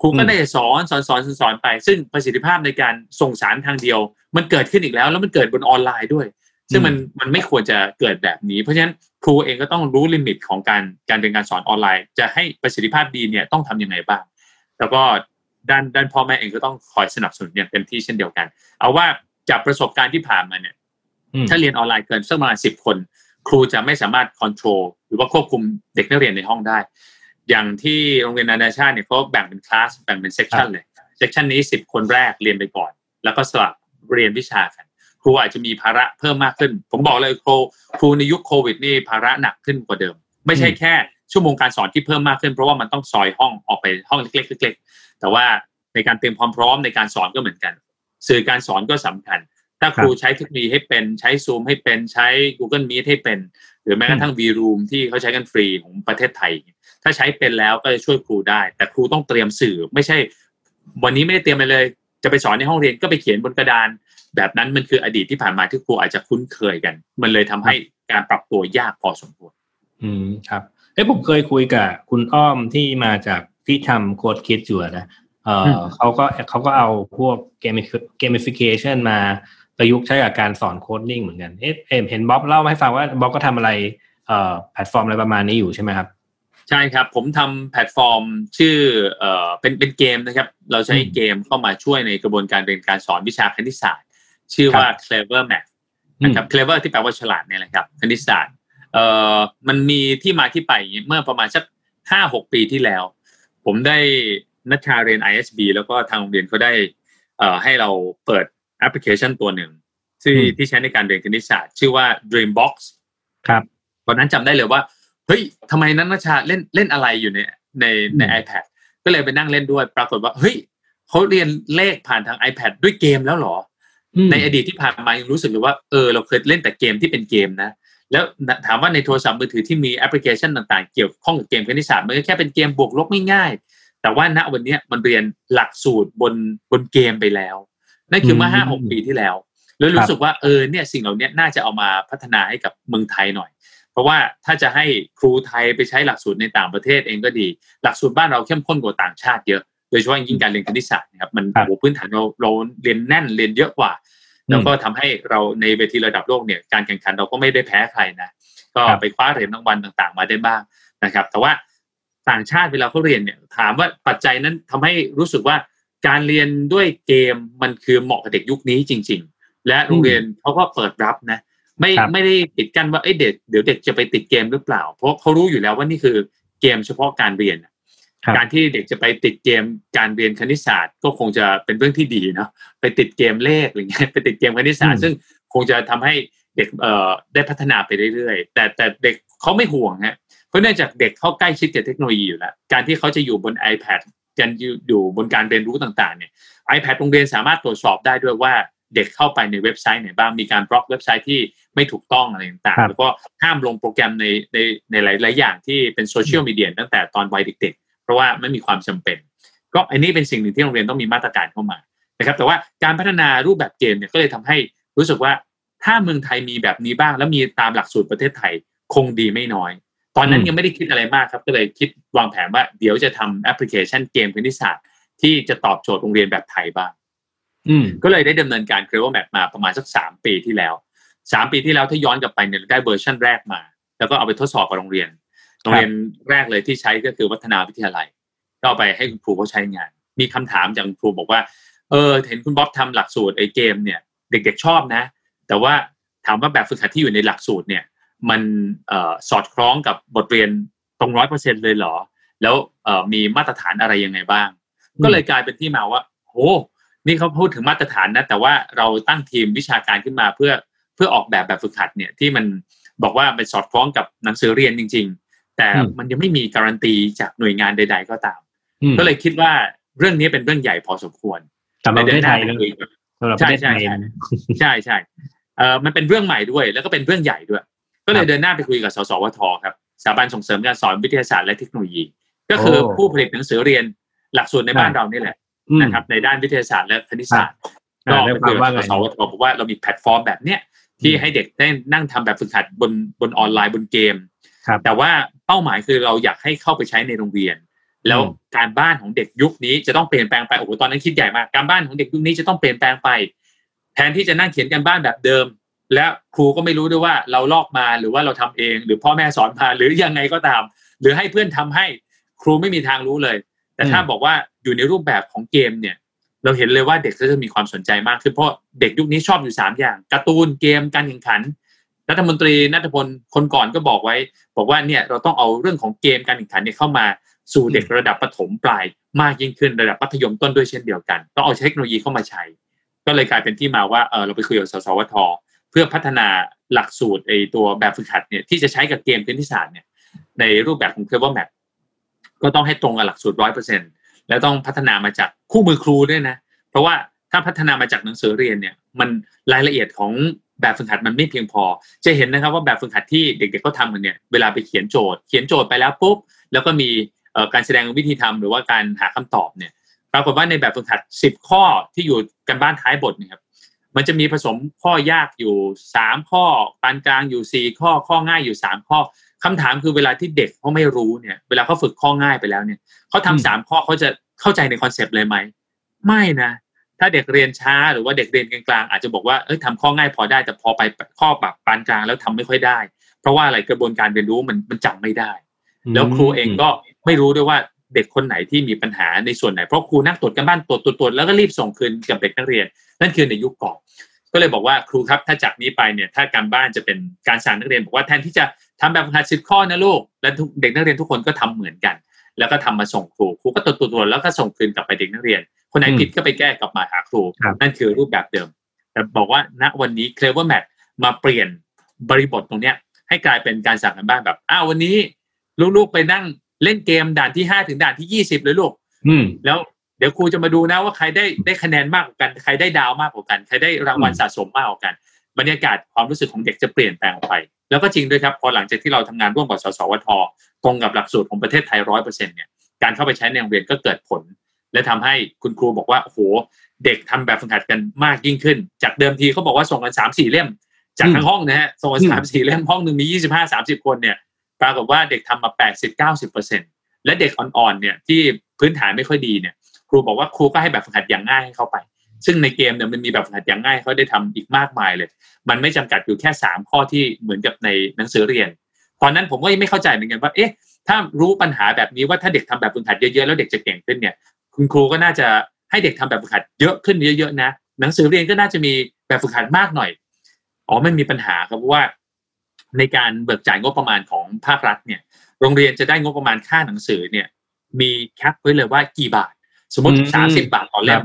S4: ครูก็ได้สอนสอนสอนสอนสอนไปซึ่งประสิทธิภาพในการส่งสารทางเดียว มันเกิดขึ้นอีกแล้ว แล้วมันเกิดบนออนไลน์ด้วย ซึ่งมันมันไม่ควรจะเกิดแบบนี้ เพราะฉะนั้นครูเองก็ต้องรู้ลิมิตของการการเรียนการสอนออนไลน์ จะให้ประสิทธิภาพดีเนี่ยต้องทำยังไงบ้าง แล้วก็ ด้านด้านพ่อแม่เองก็ต้องคอยสนับสนุนอย่างเต็มที่เช่นเดียวกัน เอาว่าจากประสบการณ์ที่ผ่านมาเนี่ย
S1: อืม
S4: ถ้าเรียนออนไลน์เกินสักประมาณสิบคน ครูจะไม่สามารถค o n t r o l หรือว่าควบคุมเด็กนักเรียนในห้องได้ อย่างที่โรงเรียนนานาชาติเนี่ยเขาแบ่งเป็นคลาสแบ่งเป็น section เลย section นี้สิบคนแรกเรียนไปก่อน แล้วก็สลับเรียนวิชากันครูอาจจะมีภาระเพิ่มมากขึ้น ผมบอกเลยครูครูในยุคโควิดนี่ภาระหนักขึ้นกว่าเดิม ไม่ใช่แค่ ชั่วโมงการสอนที่เพิ่มมากขึ้นเพราะว่ามันต้องซอยห้องออกไปห้องเล็กๆเล็กๆแต่ว่าในการเตรียมความพร้อมในการสอนก็เหมือนกัน สื่อการสอนก็สำคัญ ถ้าครูใช้เทคโนโลยีให้เป็นใช้ซูมให้เป็นใช้ Google Meet ให้เป็น หรือแม้กระทั่ง V Room ที่เขาใช้กันฟรีของประเทศไทย ถ้าใช้เป็นแล้วก็จะช่วยครูได้ แต่ครูต้องเตรียมสื่อไม่ใช่ วันนี้ไม่ได้เตรียมไปเลย จะไปสอนในห้องเรียนก็ไปเขียนบนกระดาน แบบนั้นมันคืออดีตที่ผ่านมาที่ครูอาจจะคุ้นเคยกัน มันเลยทำให้การปรับตัวยากพอสมควร
S1: อืมครับ เอ้ผมเคยคุยกับคุณอ้อมที่มาจากที่ทำโค้ดคิดอยู่อะนะเออ
S4: อืม
S1: เขาก็เขาก็เอาพวกเกม gamification มาประยุกต์ใช้กับการสอน coding เหมือนกัน เอ๊ะเอ็มเห็นบ๊อบเล่าให้ฟังว่าบ๊อบก็ทำอะไรเอ่อแพลตฟอร์มอะไรประมาณนี้อยู่ใช่ไหมครับ
S4: ใช่ครับ ผมทำแพลตฟอร์มชื่อเอ่อเป็นเป็นเกมนะครับ เราใช้
S1: อืม
S4: เกมเข้ามาช่วยในกระบวนการเรียนการสอนวิชาคณิตศาสตร์ ชื่อว่า Clever Math นะครับ Clever ที่แปลว่าฉลาดเนี่ยแหละครับคณิตศาสตร์ เอ่อมันมีที่มาที่ไปเมื่อประมาณสักห้าหกปีที่แล้ว ผมได้นักชาเรียน ISB แล้วก็ทางโรงเรียนเขาได้เอ่อให้เราเปิดแอปพลิเคชันตัวหนึ่งที่
S1: อืม
S4: ที่ใช้ในการเรียนคณิตศาสตร์ ชื่อว่า Dreambox
S1: ครับ
S4: ตอนนั้นจำได้เลยว่าเฮ้ยทำไมนันนชาเล่นเล่นอะไรอยู่ในในใน
S1: อืม
S4: iPad ก็เลยไปนั่งเล่นด้วย ปรากฏว่าเฮ้ยเขาเรียนเลขผ่านทาง iPad ด้วยเกมแล้วเหรอ
S1: ม
S4: ในอดีตที่ผ่านมายังรู้สึกเลยว่าเออเราเคยเล่นแต่เกมที่เป็นเกมนะ แล้วถามว่าในโทรศัพท์มือถือที่มีแอปพลิเคชันต่างๆ เกี่ยวข้องกับเกมคณิตศาสตร์มันก็แค่เป็นเกมบวกลบง่ายๆแต่ว่าณวันเนี้ยมันเรียนหลักสูตรบนบนเกมไปแล้วนั่นคือเมื่อ
S1: ม
S4: ห้าหกปีที่แล้ว แล้วรู้สึกว่าเออเนี่ยสิ่งเหล่านี้น่าจะเอามาพัฒนาให้กับเมืองไทยหน่อย เพราะว่าถ้าจะให้ครูไทยไปใช้หลักสูตรในต่างประเทศเองก็ดี หลักสูตรบ้านเราเข้มข้นกว่าต่างชาติเยอะโดยเฉพาะยิ่งการเรียนคณิตศาสตร์นะครับมัน
S1: ครับ
S4: โอ้โหพื้นฐานเราเราเรียนแน่นเรียนเยอะกว่า แล้วก็ทำให้เราในเวทีระดับโลกเนี่ยการแข่งขันเราก็ไม่ได้แพ้ใครนะก็
S1: ครับ
S4: ไปคว้าเหรียญรางวัลต่างๆ มาได้บ้างนะครับ แต่ว่าต่างชาติเวลาเขาเรียนเนี่ยถามว่าปัจจัยนั้นทำให้รู้สึกว่าการเรียนด้วยเกมมันคือเหมาะกับเด็กยุคนี้จริง ๆ และโรงเรียนเขาก็เปิดรับนะไม่
S1: ครับ
S4: ไม่ได้ปิดกั้นว่าเอ้ยเด็กเดี๋ยวเด็กจะไปติดเกมหรือเปล่า เพราะเขารู้อยู่แล้วว่านี่คือเกมเฉพาะการเรียน
S1: ครับ
S4: การที่เด็กจะไปติดเกมการเรียนคณิตศาสตร์ ก็คงจะเป็นเรื่องที่ดีเนาะไปติดเกมเลขอะไรเงี้ยไปติดเกมคณิตศาสตร์ ซึ่งคงจะทำให้เด็กเอ่อได้พัฒนาไปเรื่อยๆ แต่แต่เด็กเขาไม่ห่วงฮะเพราะเนื่องจากเด็กเข้าใกล้ชิดกับเทคโนโลยีอยู่แล้ว การที่เขาจะอยู่บน iPad กันอยู่อยู่บนการเรียนรู้ต่างๆเนี่ย iPad โรงเรียนสามารถตรวจสอบได้ด้วยว่าเด็กเข้าไปในเว็บไซต์ไหนบ้างมีการบล็อกเว็บไซต์ที่ไม่ถูกต้องอะไรต่าง
S1: ครับ
S4: ๆแล้วก็ห้ามลงโปรแกรมในในในหลายๆอย่างที่เป็นโซเชียลมีเดียตั้งแต่ตอนวัยเด็กๆ เพราะว่าไม่มีความจำเป็น ก็อันนี้เป็นสิ่งหนึ่งที่โรงเรียนต้องมีมาตรการเข้ามานะครับแต่ว่าการพัฒนารูปแบบเกมเนี่ยก็เลยทำให้รู้สึกว่าถ้าเมืองไทยมีแบบนี้บ้าง แล้วมีตามหลักสูตรประเทศไทยคงดีไม่น้อย ตอนนั้น
S1: อืม
S4: ยังไม่ได้คิดอะไรมากครับ ก็เลยคิดวางแผนว่าเดี๋ยวจะทำแอปพลิเคชันเกมคณิตศาสตร์ที่จะตอบโจทย์โรงเรียนแบบไทยบ้าง
S1: อืม
S4: ก็เลยได้ดำเนินการ c l e v e r Map มาประมาณสักสามปีที่แล้วสามปีที่แล้วถ้าย้อนกลับไปเนี่ยได้เวอร์ชันแรกมา แล้วก็เอาไปทดสอบกับโรงเรียน โรงเรียนแรกเลยที่ใช้ก็คือวัฒนาวิทยาลัยก็เอาไปให้คุณครูเขาใช้งาน มีคำถามจากคุณครูบอกว่า เออ เห็นคุณบ๊อบทำหลักสูตรไอ้เกมเนี่ย เด็กๆชอบนะ แต่ว่าถามว่าแบบฝึกหัดที่อยู่ในหลักสูตรเนี่ย มันเอ่อสอดคล้องกับบทเรียนตรงร้อยเปอร์เซ็นเลยเหรอ แล้วเอ่อมีมาตรฐานอะไรยังไงบ้าง
S1: อืม
S4: ก็เลยกลายเป็นที่มาว่าโหนี่เขาพูดถึงมาตรฐานนะ แต่ว่าเราตั้งทีมวิชาการขึ้นมาเพื่อเพื่อออกแบบแบบฝึกหัดเนี่ยที่มันบอกว่ามันสอดคล้องกับหนังสือเรียนจริง ๆ แต่
S1: อืม
S4: มันยังไม่มีการันตีจากหน่วยงานใด ๆ ก็ตาม
S1: อืม
S4: ก็เลยคิดว่าเรื่องนี้เป็นเรื่องใหญ่พอสมควร
S1: สำหรับประเทศไทย
S4: ใน
S1: นะ
S4: เดือนหน้า
S1: สำหรับประเทศไทย
S4: ใช่ใช่
S1: นะ
S4: ใช่ใช่เอ่อมันเป็นเรื่องใหม่ด้วย แล้วก็เป็นเรื่องใหญ่ด้วย ก็เล
S1: ครับ
S4: เดินหน้าไปคุยกับสสวทครับสถาบันส่งเสริมการสอนวิทยาศาสตร์และเทคโนโลยี ก็คือ
S1: โอ้
S4: ผู้ผลิตหนังสือเรียนหลักสูตรในบ้าน
S1: ครับ
S4: เรานี่แหละ
S1: อืม
S4: นะครับในด้านวิทยาศาสตร์และคณิตศาสตร์
S1: อ่า
S4: ก็
S1: ได้
S4: ไป
S1: ความ
S4: คุย
S1: ว่า
S4: กับ
S1: ไง
S4: สสวทบอกว่าเรามีแพลตฟอร์มแบบเนี้ยที่ให้เด็กได้นั่งทำแบบฝึกหัดบนบนออนไลน์บนเกม
S1: ครับ
S4: แต่ว่า เป้าหมายคือเราอยากให้เข้าไปใช้ในโรงเรียน แล้ว
S1: อืม
S4: การบ้านของเด็กยุคนี้จะต้องเปลี่ยนแปลงไปโอ้โหตอนนั้นคิดใหญ่มากการบ้านของเด็กยุคนี้จะต้องเปลี่ยนแปลงไป แทนที่จะนั่งเขียนการบ้านแบบเดิม และครูก็ไม่รู้ด้วยว่าเราลอกมาหรือว่าเราทำเอง หรือพ่อแม่สอนมาหรือยังไงก็ตาม หรือให้เพื่อนทำให้ครูไม่มีทางรู้เลย แต่ถ้า
S1: อืม
S4: บอกว่าอยู่ในรูปแบบของเกมเนี่ยเราเห็นเลยว่าเด็กก็จะมีความสนใจมากขึ้นเพราะเด็กยุคนี้ชอบอยู่สามอย่างการ์ตูนเกมการแข่งขัน รัฐมนตรีนัทพลคนก่อนก็บอกไว้ บอกว่าเนี่ยเราต้องเอาเรื่องของเกมการแข่งขันเนี่ยเข้ามาสู่เด็กระดับประถมปลายมากยิ่งขึ้นระดับมัธยมต้นด้วยเช่นเดียวกัน ต้องเอาเทคโนโลยีเข้ามาใช้ ก็เลยกลายเป็นที่มาว่าเออเราไปคุยกับสสวทเพื่อพัฒนาหลักสูตรไอตัวแบบฝึกหัดเนี่ยที่จะใช้กับเกมคณิตศาสตร์เนี่ยในรูปแบบของ Clever Map ก็ต้องให้ตรงกับหลักสูตรร้อยเปอร์เซ็นแล้วต้องพัฒนามาจากคู่มือครูด้วยนะ เพราะว่าถ้าพัฒนามาจากหนังสือเรียนเนี่ย มันรายละเอียดของ แบบฝึกหัดมันไม่เพียงพอ จะเห็นนะครับว่าแบบฝึกหัดที่เด็กๆเขาทำกันเนี่ยเวลาไปเขียนโจทย์ เขียนโจทย์ไปแล้วปุ๊บแล้วก็มีเอ่อการแสดงวิธีทำหรือว่าการหาคำตอบเนี่ยปรากฏว่าในแบบฝึกหัดสิบข้อที่อยู่กันบ้านท้ายบทเนี่ยครับมันจะมีผสมข้อยากอยู่สามข้อปานกลางอยู่สี่ข้อข้อง่ายอยู่สามข้อคำถามคือเวลาที่เด็กเขาไม่รู้เนี่ยเวลาเขาฝึกข้อง่ายไปแล้วเนี่ยเขา
S1: อืม
S4: ทำสามข้อเขาจะเข้าใจในคอนเซปต์เลยไหมไม่นะ ถ้าเด็กเรียนช้าหรือว่าเด็กเรียนกลางๆอาจจะบอกว่าเอ้ยทำข้อง่ายพอได้แต่พอไปข้อแบบปานกลางแล้วทำไม่ค่อยได้ เพราะว่าอะไรกระบวนการเรียนรู้มันมันจำไม่ได้ แล้วครูเองก็ไม่รู้ด้วยว่าเด็กคนไหนที่มีปัญหาในส่วนไหนเพราะครูนั่งตรวจกันบ้านตรวจตรวจตรวจแล้วก็รีบส่งคืนกับเด็กนักเรียน นั่นคือในยุคก่อนก็เลยบอกว่าครูครับถ้าจากนี้ไปเนี่ยถ้าการบ้านจะเป็นการสั่งนักเรียน บอกว่าแทนที่จะทำแบบกหัดสิบข้อนะลูกและเด็กนักเรียนทุกคนก็ทำเหมือนกัน แล้วก็ทำมาส่งครูครูก็ตรวจตรวจตรวจแล้วก็ส่งคืนกลับไปเด็กนักเรียน คนไหน
S1: อืม
S4: ผิดก็ไปแก้กลับมาหาครู
S1: ครับ
S4: นั่นคือรูปแบบเดิม แต่บอกว่าณวันนี้ Clever Map มาเปลี่ยนบริบทตรงเนี้ย ให้กลายเป็นการสั่งกันบ้านแบบอ้าววันนี้ ลูกๆไปนั่งเล่นเกมด่านที่ห้าถึงด่านที่ยี่สิบเลยลูก
S1: อืม
S4: แล้วเดี๋ยวครูจะมาดูนะว่าใครได้ได้คะแนนมากกว่ากัน ใครได้ดาวมากกว่ากัน ใครได้รางวัล
S1: อืม
S4: สะสมมากกว่ากัน บรรยากาศความรู้สึกของเด็กจะเปลี่ยนแปลงไป แล้วก็จริงด้วยครับพอหลังจากที่เราทำงานร่วมกับสสวทตรงกับหลักสูตรของประเทศไทยร้อยเปอร์เซ็นต์เนี่ยการเข้าไปใช้ในโรงเรียนก็เกิดผล และทำให้คุณครูบอกว่าโอ้โหเด็กทำแบบฝึกหัดกันมากยิ่งขึ้น จากเดิมทีเขาบอกว่าส่งกันสามสี่เล่ม จากทั้งห้องนะฮะส่งกันสามสี่เล่มห้องหนึ่งมียี่สิบห้าสามสิบคนเนี่ยปรากฏว่าเด็กทำมาแปดสิบเก้าสิบเปอร์เซ็นต์และเด็กอ่อนๆเนี่ยที่พื้นฐานไม่ค่อยดีเนี่ยครูบอกว่าครูก็ให้แบบฝึกหัดอย่างง่ายให้เขาไป ซึ่งในเกมเนี่ยมันมีแบบฝึกหัดอย่างง่ายเขาได้ทำอีกมากมายเลย มันไม่จำกัดอยู่แค่สามข้อที่เหมือนกับในหนังสือเรียนตอนนั้นผมก็ยังไม่เข้าใจเหมือนกันว่าเอ๊ะถ้ารู้ปัญหาแบบนี้ว่าถ้าเด็กทำแบบฝึกหัดเยอะๆแล้วเด็กจะเก่งขึ้นเนี่ย คุณครูก็น่าจะให้เด็กทำแบบฝึกหัดเยอะขึ้นเยอะๆนะหนังสือเรียนก็น่าจะมีแบบฝึกหัดมากหน่อยอ๋อมันมีปัญหาครับเพราะว่า ในการเบิกจ่ายงบประมาณของภาครัฐเนี่ย โรงเรียนจะได้งบประมาณค่าหนังสือเนี่ย มีแคปไว้เลยว่ากี่บาท สมมติสามสิบาทต่อเล่ม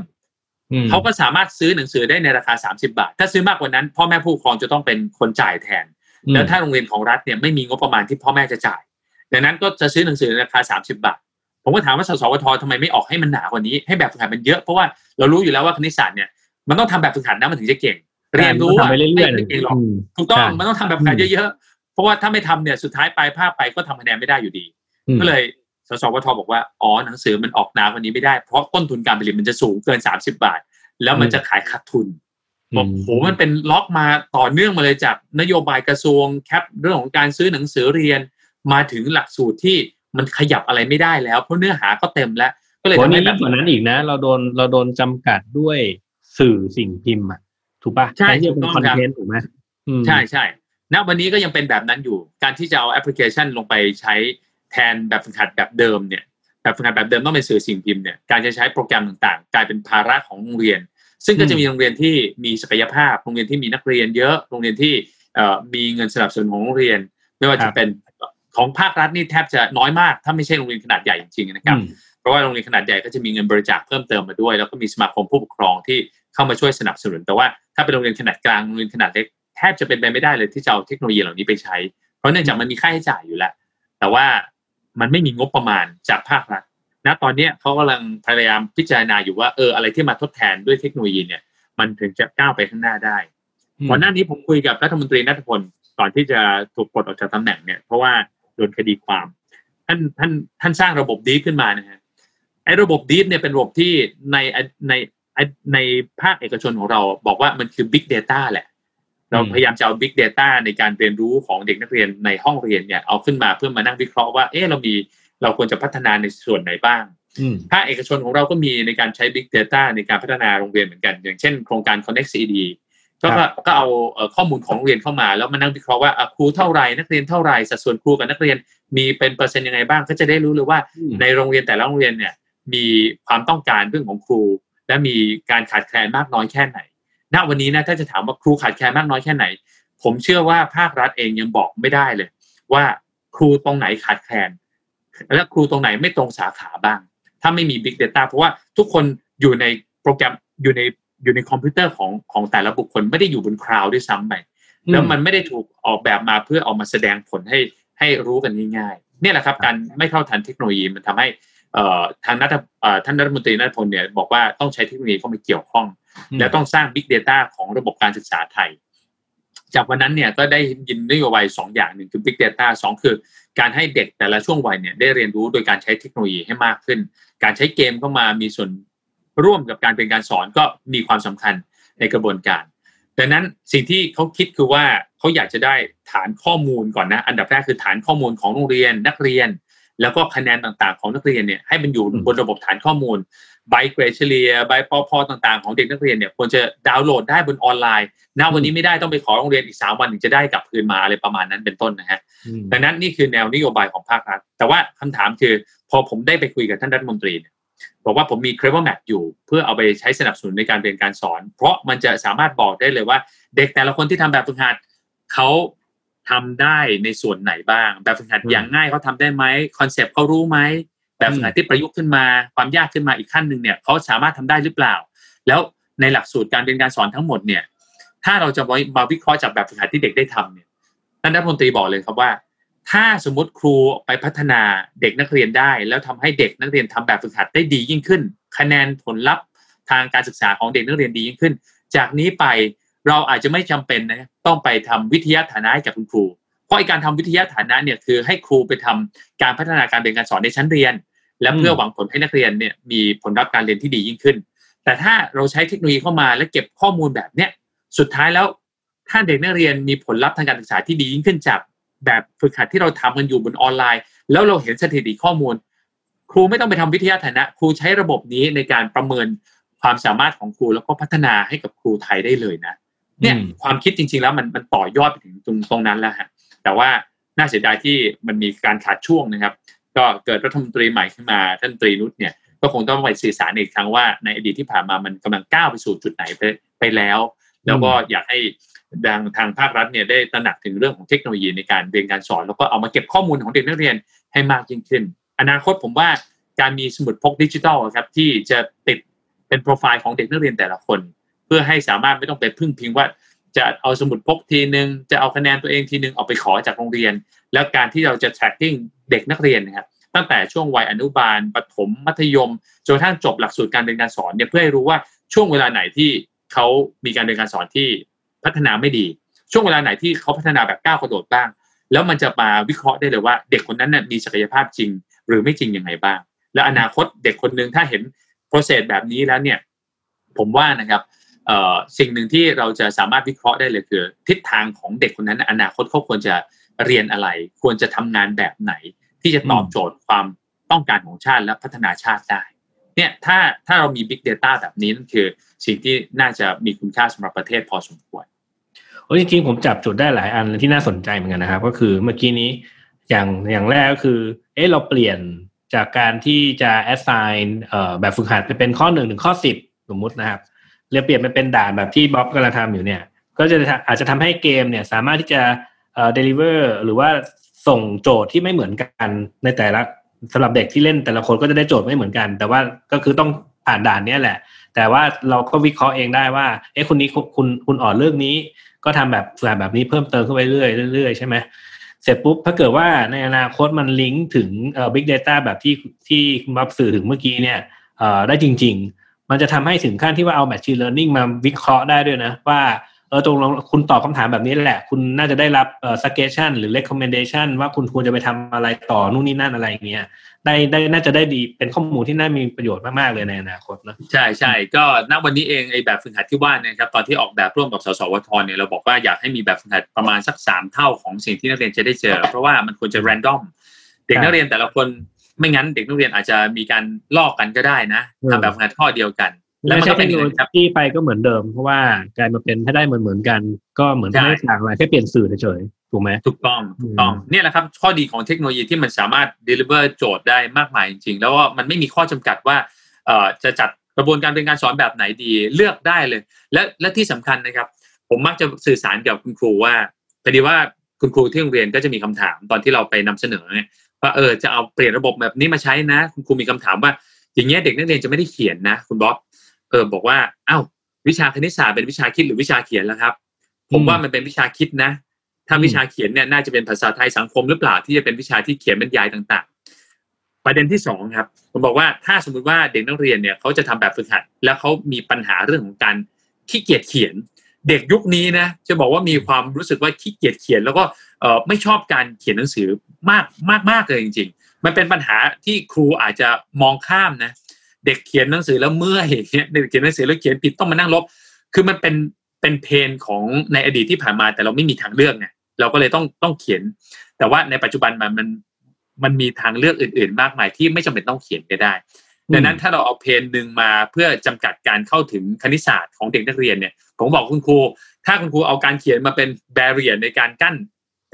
S4: เขาก็สามารถซื้อหนังสือได้ในราคาสามสิบาท ถ้าซื้อมากกว่านั้น พ่อแม่ผู้ปกครองจะต้องเป็นคนจ่ายแทน แล้วถ้าโรงเรียนของรัฐเนี่ยไม่มีงบประมาณที่พ่อแม่จะจ่าย ดังนั้นก็จะซื้อหนังสือในราคาสามสิบาท ผมก็ถามว่าสสวททำไมไม่ออกให้มันหนากว่านี้ ให้แบบฝึกหัดมันเยอะ เพราะว่าเรารู้อยู่แล้วว่าคณิตศาสตร์เนี่ยมันต้องทำแบบฝึกหัดนะมันถึงจะเก่ง เรียนรู้
S1: อะไม่เรื่อย
S4: ๆเก่งหรอกถูกต้องมันต้องทำแบบฝึกหัดเยอะๆเพราะว่าถ้าไม่ทำเนี่ยสุดท้ายปลายภาคไปก็ทำคะแนนไม่ได้อยู่ดี ก็เลย สสวทบอกว่าอ๋อหนังสือมันออกนากว่านี้ไม่ได้เพราะต้นทุนการผลิตมันจะสูงเกินสามสิบาท แล้วมันจะขายขาดทุนบอกโหมันเป็นล็อกมาต่อเนื่องมาเลยจากนโยบายกระทรวงครับเรื่องของการซื้อหนังสือเรียน มาถึงหลักสูตรที่มันขยับอะไรไม่ได้แล้ว เพราะเนื้อหาก็เต็มแล้ว ก็เลย
S1: ทำให้แบบนั้นอีกนะ เราโดนเราโดนจำกัดด้วยสื่อสิ่งพิมพ์อะถูกปะ
S4: ใช่
S1: ถูกต้องครับถูกไหม
S4: ใช่ใช่ณวันนี้ก็ยังเป็นแบบนั้นอยู่ การที่จะเอาแอปพลิเคชันลงไปใช้ แทนแบบฝึกหัดแบบเดิมเนี่ยแบบฝึกหัดแบบเดิมต้องเป็นสื่อสิ่งพิมพ์เนี่ยการจะใช้โปรแกรมต่างๆ กลายเป็นภาระของโรงเรียน ซึ่งก็จะมีโรงเรียนที่มีศักยภาพ โรงเรียนที่มีนักเรียนเยอะโรงเรียนที่มีเงินสนับสนุนของโรงเรียน ไม่ว่าจะเป็นของภาครัฐนี่แทบจะน้อยมาก ถ้าไม่ใช่โรงเรียนขนาดใหญ่จริงๆนะครับเพราะว่าโรงเรียนขนาดใหญ่ก็จะมีเงินบริจาคเพิ่มเติมมาด้วย แล้วก็มีสมาคมผู้ปกครองที่เข้ามาช่วยสนับสนุน แต่ว่าถ้าเป็นโรงเรียนขนาดกลางโรงเรียนขนาดเล็กแทบจะเป็นไปไม่ได้เลยที่จะเอาเทคโนโลยีเหล่านี้ไปใช้ เพราะเนื่องจากมันมีค่าใช้จ่ายอยู่แล้ว แต่ว่า มันไม่มีงบประมาณจากภาครัฐณตอนนี้เขากำลังพยายามพิจารณาอยู่ว่าเอออะไรที่มาทดแทนด้วยเทคโนโลยีเนี่ย มันถึงจะก้าวไปข้างหน้าได้ก่อนหน้านี้ผมคุยกับรัฐมนตรีนัทพลก่อนที่จะถูกปลดออกจากตำแหน่งเนี่ยเพราะว่าโดนคดีความ ท่านท่านท่านสร้างระบบดีขึ้นมานะฮะไอ้ระบบดีเนี่ยเป็นระบบที่ในในในภาคเอกชนของเราบอกว่ามันคือ Big Data แหละ เราพยายามจะเอา Big Data ในการเรียนรู้ของเด็กนักเรียนในห้องเรียนเนี่ยเอาขึ้นมาเพื่อมานั่งวิเคราะห์ว่าเออเรามีเราควรจะพัฒนาในส่วนไหนบ้างภาคเอกชนของเราก็มีในการใช้ Big Data ในการพัฒนาโรงเรียนเหมือนกัน อย่างเช่นโครงการ Connect CED ก็ก็เอาข้อมูลของโรงเรียนเข้ามา แล้วมานั่งวิเคราะห์ว่าครูเท่าไรนักเรียนเท่าไรสัดส่วนครูกับนักเรียนมีเป็นเปอร์เซ็นต์ยังไงบ้าง ก็จะได้รู้เลยว่าในโรงเรียนแต่ละโรงเรียนเนี่ยมีความต้องการเรื่องของครู และมีการขาดแคลนมากน้อยแค่ไหน ณวันนี้นะถ้าจะถามว่าครูขาดแคลนมากน้อยแค่ไหน ผมเชื่อว่าภาครัฐเองยังบอกไม่ได้เลย ว่าครูตรงไหนขาดแคลนและครูตรงไหนไม่ตรงสาขาบ้าง ถ้าไม่มี Big Data เพราะว่าทุกคนอยู่ในโปรแกรมอยู่ในอยู่ในคอมพิวเตอร์ของของแต่ละบุคคลไม่ได้อยู่บนคลาวด์ด้วยซ้ำไปแล้วมันไม่ได้ถูกออกแบบมาเพื่อออกมาแสดงผลให้ให้รู้กันง่ายๆ เนี่ยแหละครับ การไม่เข้าทันเทคโนโลยีมันทำให้ ทางนัทท่านรัฐมนตรีนัทพลเนี่ยบอกว่าต้องใช้เทคโนโลยีเข้ามาเกี่ยวข้อง แล้วต้องสร้าง Big Data ของระบบการศึกษาไทย จากวันนั้นเนี่ยก็ได้ยินนโยบายสองอย่างหนึ่งคือ Big Data สองคือ การให้เด็กแต่ละช่วงวัยเนี่ยได้เรียนรู้โดยการใช้เทคโนโลยีให้มากขึ้น การใช้เกมเข้ามามีส่วนร่วมกับการเป็นการสอนก็มีความสำคัญในกระบวนการดังนั้นสิ่งที่เขาคิดคือว่าเขาอยากจะได้ฐานข้อมูลก่อนนะ อันดับแรกคือฐานข้อมูลของโรงเรียนนักเรียน แล้วก็คะแนนต่างๆ ของนักเรียนเนี่ยให้มันอยู่บนระบบฐานข้อมูลใบเกรดเฉลี่ยใบปอพอต่างๆ ของเด็กนักเรียนเนี่ยควรจะดาวน์โหลดได้บนออนไลน์ณวันนี้ไม่ได้ต้องไปขอโรงเรียนอีกสามวันถึงจะได้กลับคืนมาอะไรประมาณนั้นเป็นต้นนะฮะดังนั้นนี่คือแนวนโยบายของภาครัฐ แต่ว่าคำถามคือพอผมได้ไปคุยกับท่านรัฐมนตรีเนี่ยบอกว่าผมมี Clever Map อยู่เพื่อเอาไปใช้สนับสนุนในการเรียนการสอน เพราะมันจะสามารถบอกได้เลยว่า เด็กแต่ละคนที่ทำแบบฝึกหัดเขา ทำได้ในส่วนไหนบ้าง แบบฝึกหัดอย่างง่ายเขาทาได้ไหมคอนเซปต์เขารู้ไหมแบบฝึกหัดที่ประยุกต์ขึ้นมา ความยากขึ้นมาอีกขั้นหนึ่งเนี่ยเขาสามารถทำได้หรือเปล่า แล้วในหลักสูตรการเรียนการสอนทั้งหมดเนี่ย ถ้าเราจะมาวิเคราะห์จากแบบฝึกหัดที่เด็กได้ทำเนี่ยท่านรัฐมนตรีบอกเลยครับว่า ถ้าสมมติครูไปพัฒนาเด็กนักเรียนได้ แล้วทำให้เด็กนักเรียนทำแบบฝึกหัดได้ดียิ่งขึ้น คะแนนผลลัพธ์ทางการศึกษาของเด็กนักเรียนดียิ่งขึ้น จากนี้ไป เราอาจจะไม่จำเป็นนะต้องไปทำวิทยาฐานะให้กับคุณครู เพราะการทำวิทยาฐานะเนี่ยคือให้ครูไปทำการพัฒนาการเรียนการสอนในชั้นเรียน และเพื่อหวังผลให้นักเรียนเนี่ยมีผลลัพธ์การเรียนที่ดียิ่งขึ้น แต่ถ้าเราใช้เทคโนโลยีเข้ามาและเก็บข้อมูลแบบเนี้ยสุดท้ายแล้วถ้าเด็กนักเรียนมีผลลัพธ์ทางการศึกษาที่ดียิ่งขึ้นจากแบบฝึกหัดที่เราทำกันอยู่บนออนไลน์ แล้วเราเห็นสถิติข้อมูล ครูไม่ต้องไปทำวิทยาฐานะ ครูใช้ระบบนี้ในการประเมินความสามารถของครูแล้วก็พัฒนาให้กับครูไทยได้เลยนะ เนี่ยความคิดจริง ๆ แล้วมันมันต่อยอดไปถึงตรงตรงนั้นแล้วฮะแต่ว่าน่าเสียดายที่มันมีการขาดช่วงนะครับ ก็เกิดรัฐมนตรีใหม่ขึ้นมาท่านตรีนุชเนี่ยก็คงต้องไปสื่อสารอีกครั้งว่าในอดีตที่ผ่านมามันกำลังก้าวไปสู่จุดไหนไปไปแล้ว แล้วก็อยากให้ดังทางภาครัฐเนี่ยได้ตระหนักถึงเรื่องของเทคโนโลยีในการเรียนการสอน แล้วก็เอามาเก็บข้อมูลของเด็กนักเรียนให้มากยิ่งขึ้น อนาคตผมว่าการมีสมุดพกดิจิทัลครับที่จะติดเป็นโปรไฟล์ของเด็กนักเรียนแต่ละคน เพื่อให้สามารถไม่ต้องไปพึ่งพิงว่า จะเอาสมุดพกทีนึง จะเอาคะแนนตัวเองทีนึงเอาไปขอจากโรงเรียน แล้วการที่เราจะ tracking เด็กนักเรียนนะครับตั้งแต่ช่วงวัยอนุบาลปฐมมัธยมจนกระทั่งจบหลักสูตรการเรียนการสอนเนี่ยเพื่อให้รู้ว่าช่วงเวลาไหนที่เขามีการเรียนการสอนที่พัฒนาไม่ดี ช่วงเวลาไหนที่เขาพัฒนาแบบก้าวกระโดดบ้าง แล้วมันจะมาวิเคราะห์ได้เลยว่า เด็กคนนั้นน่ะมีศักยภาพจริง หรือไม่จริงยังไงบ้าง และอนาคตเด็กคนหนึ่งถ้าเห็น process แบบนี้แล้วเนี่ย ผมว่านะครับ สิ่งหนึ่งที่เราจะสามารถวิเคราะห์ได้เลยคือ ทิศทางของเด็กคนนั้นอนาคตเขาควรจะเรียนอะไร ควรจะทำงานแบบไหน ที่จะตอบโจทย์ความต้องการของชาติและพัฒนาชาติได้เนี่ยถ้าถ้าเรามี Big Data แบบนี้นั่นคือสิ่งที่น่าจะมีคุณค่าสำหรับประเทศพอสมควร
S1: โอ้จริงๆ ผมจับจุดได้หลายอันที่น่าสนใจเหมือนกันนะครับ ก็คือเมื่อกี้นี้อย่างอย่างแรกก็คือ เอ๊ะเราเปลี่ยนจากการที่จะ assign เอ่อแบบฝึกหัดไปเป็นข้อหนึ่งถึงข้อสิบสมมุตินะครับ เรียเปลี่ยนไปเป็นด่านแบบที่บ๊อบกำลังทำอยู่เนี่ย ก็จะอาจจะทำให้เกมเนี่ยสามารถที่จะเอ่อ deliver หรือว่าส่งโจทย์ที่ไม่เหมือนกันในแต่ละสำหรับเด็กที่เล่นแต่ละคนก็จะได้โจทย์ไม่เหมือนกัน แต่ว่าก็คือต้องผ่านด่านนี้แหละ แต่ว่าเราก็วิเคราะห์เองได้ว่า เอ๊ะคุณนี้คุณคุณอ่อนเรื่องนี้ ก็ทำแบบแบบแบบนี้เพิ่มเติมขึ้นไปเรื่อยเรื่อยใช่ไหมเสร็จปุ๊บถ้าเกิดว่าในอนาคตมันลิงก์ถึงเอ่อ big data แบบที่ที่คุณบับสื่อถึงเมื่อกี้เนี่ยเอ่อได้จริง ๆ มันจะทำให้ถึงขั้นที่ว่าเอา machine learning มาวิเคราะห์ได้ด้วยนะ ว่าเออตรงคุณตอบคาถามแบบนี้แหละ คุณน่าจะได้รับเอ่อ suggestion หรือ recommendation ว่าคุณควรจะไปทำอะไรต่อนู่นนี่นั่นอะไรเงี้ยได้ได้น่าจะได้ดีเป็นข้อมูลที่น่ามีประโยชน์มาก ๆ เลยในอนาคตนะ
S4: ใช่ใช่ก็ณวันนี้เองไอ้แบบฝึกหัดที่ว่าเนี่ยครับตอนที่ออกแบบร่วมกับสสวทเนี่ยเราบอกว่าอยากให้มีแบบฝึกหัดประมาณสักสามเท่าของสิ่งที่นักเรียนจะได้เจอ เพราะว่ามันควรจะ random เด็กนักเรียนแต่ละคน ไม่งั้นเด็กนักเรียนอาจจะมีการลอกกันก็ได้นะทำแบบฝึกหัดข้อเดียวกัน
S1: แล้วมันก็เป็นที่ไปก็เหมือนเดิม เพราะว่ากลายมาเป็นให้ได้เหมือนเหมือนกัน ก็เหมือนไม่ได้ต่างอะไรแค่เปลี่ยนสื่อเฉยๆถูกไหม
S4: ถูกต้องถูกต้องเนี่ยแหละครับข้อดีของเทคโนโลยีที่มันสามารถ deliver โจทย์ได้มากมายจริงๆ แล้วว่ามันไม่มีข้อจำกัดว่าเอ่อจะจัดกระบวนการเรียนการสอนแบบไหนดีเลือกได้เลย และและที่สำคัญนะครับ ผมมักจะสื่อสารกับคุณครูว่าพอดีว่าคุณครูที่โรงเรียนก็จะมีคำถามตอนที่เราไปนำเสนอเนี่ย ว่าเออจะเอาเปลี่ยนระบบแบบนี้มาใช้นะ คุณครูมีคำถามว่า อย่างเงี้ยเด็กนักเรียนจะไม่ได้เขียนนะ คุณบ๊อบเออบอกว่าอ้าววิชาคณิตศาสตร์เป็นวิชาคิดหรือวิชาเขียนแล้วครับ ผมว่ามันเป็นวิชาคิดนะ ถ้าวิชาเขียนเนี่ยน่าจะเป็นภาษาไทยสังคมหรือเปล่าที่จะเป็นวิชาที่เขียนบรรยายต่างๆ ประเด็นที่สองครับผมบอกว่าถ้าสมมุติว่าเด็กนักเรียนเนี่ยเขาจะทำแบบฝึกหัด แล้วเขามีปัญหาเรื่องของการขี้เกียจเขียน เด็กยุคนี้นะจะบอกว่ามีความรู้สึกว่าขี้เกียจเขียน แล้วก็ ไม่ชอบการเขียนหนังสือมากมากมากเลยจริง ๆ มันเป็นปัญหาที่ครูอาจจะมองข้ามนะ เด็กเขียนหนังสือแล้วเมื่อยเด็กเขียนหนังสือแล้วเขียนผิดต้องมานั่งลบ คือมันเป็นเป็นเพนของในอดีตที่ผ่านมาแต่เราไม่มีทางเลือกไงเราก็เลยต้องต้องเขียน แต่ว่าในปัจจุบันมันมันมันมีทางเลือกอื่น ๆ มากมายที่ไม่จำเป็นต้องเขียนก็ได้ดังนั้นถ้าเราเอาเพนหนึ่งมาเพื่อจำกัดการเข้าถึงคณิตศาสตร์ของเด็กนักเรียนเนี่ยผมบอกคุณครู ถ้าคุณครูเอาการเขียนมาเป็นแบเรียในการกั้น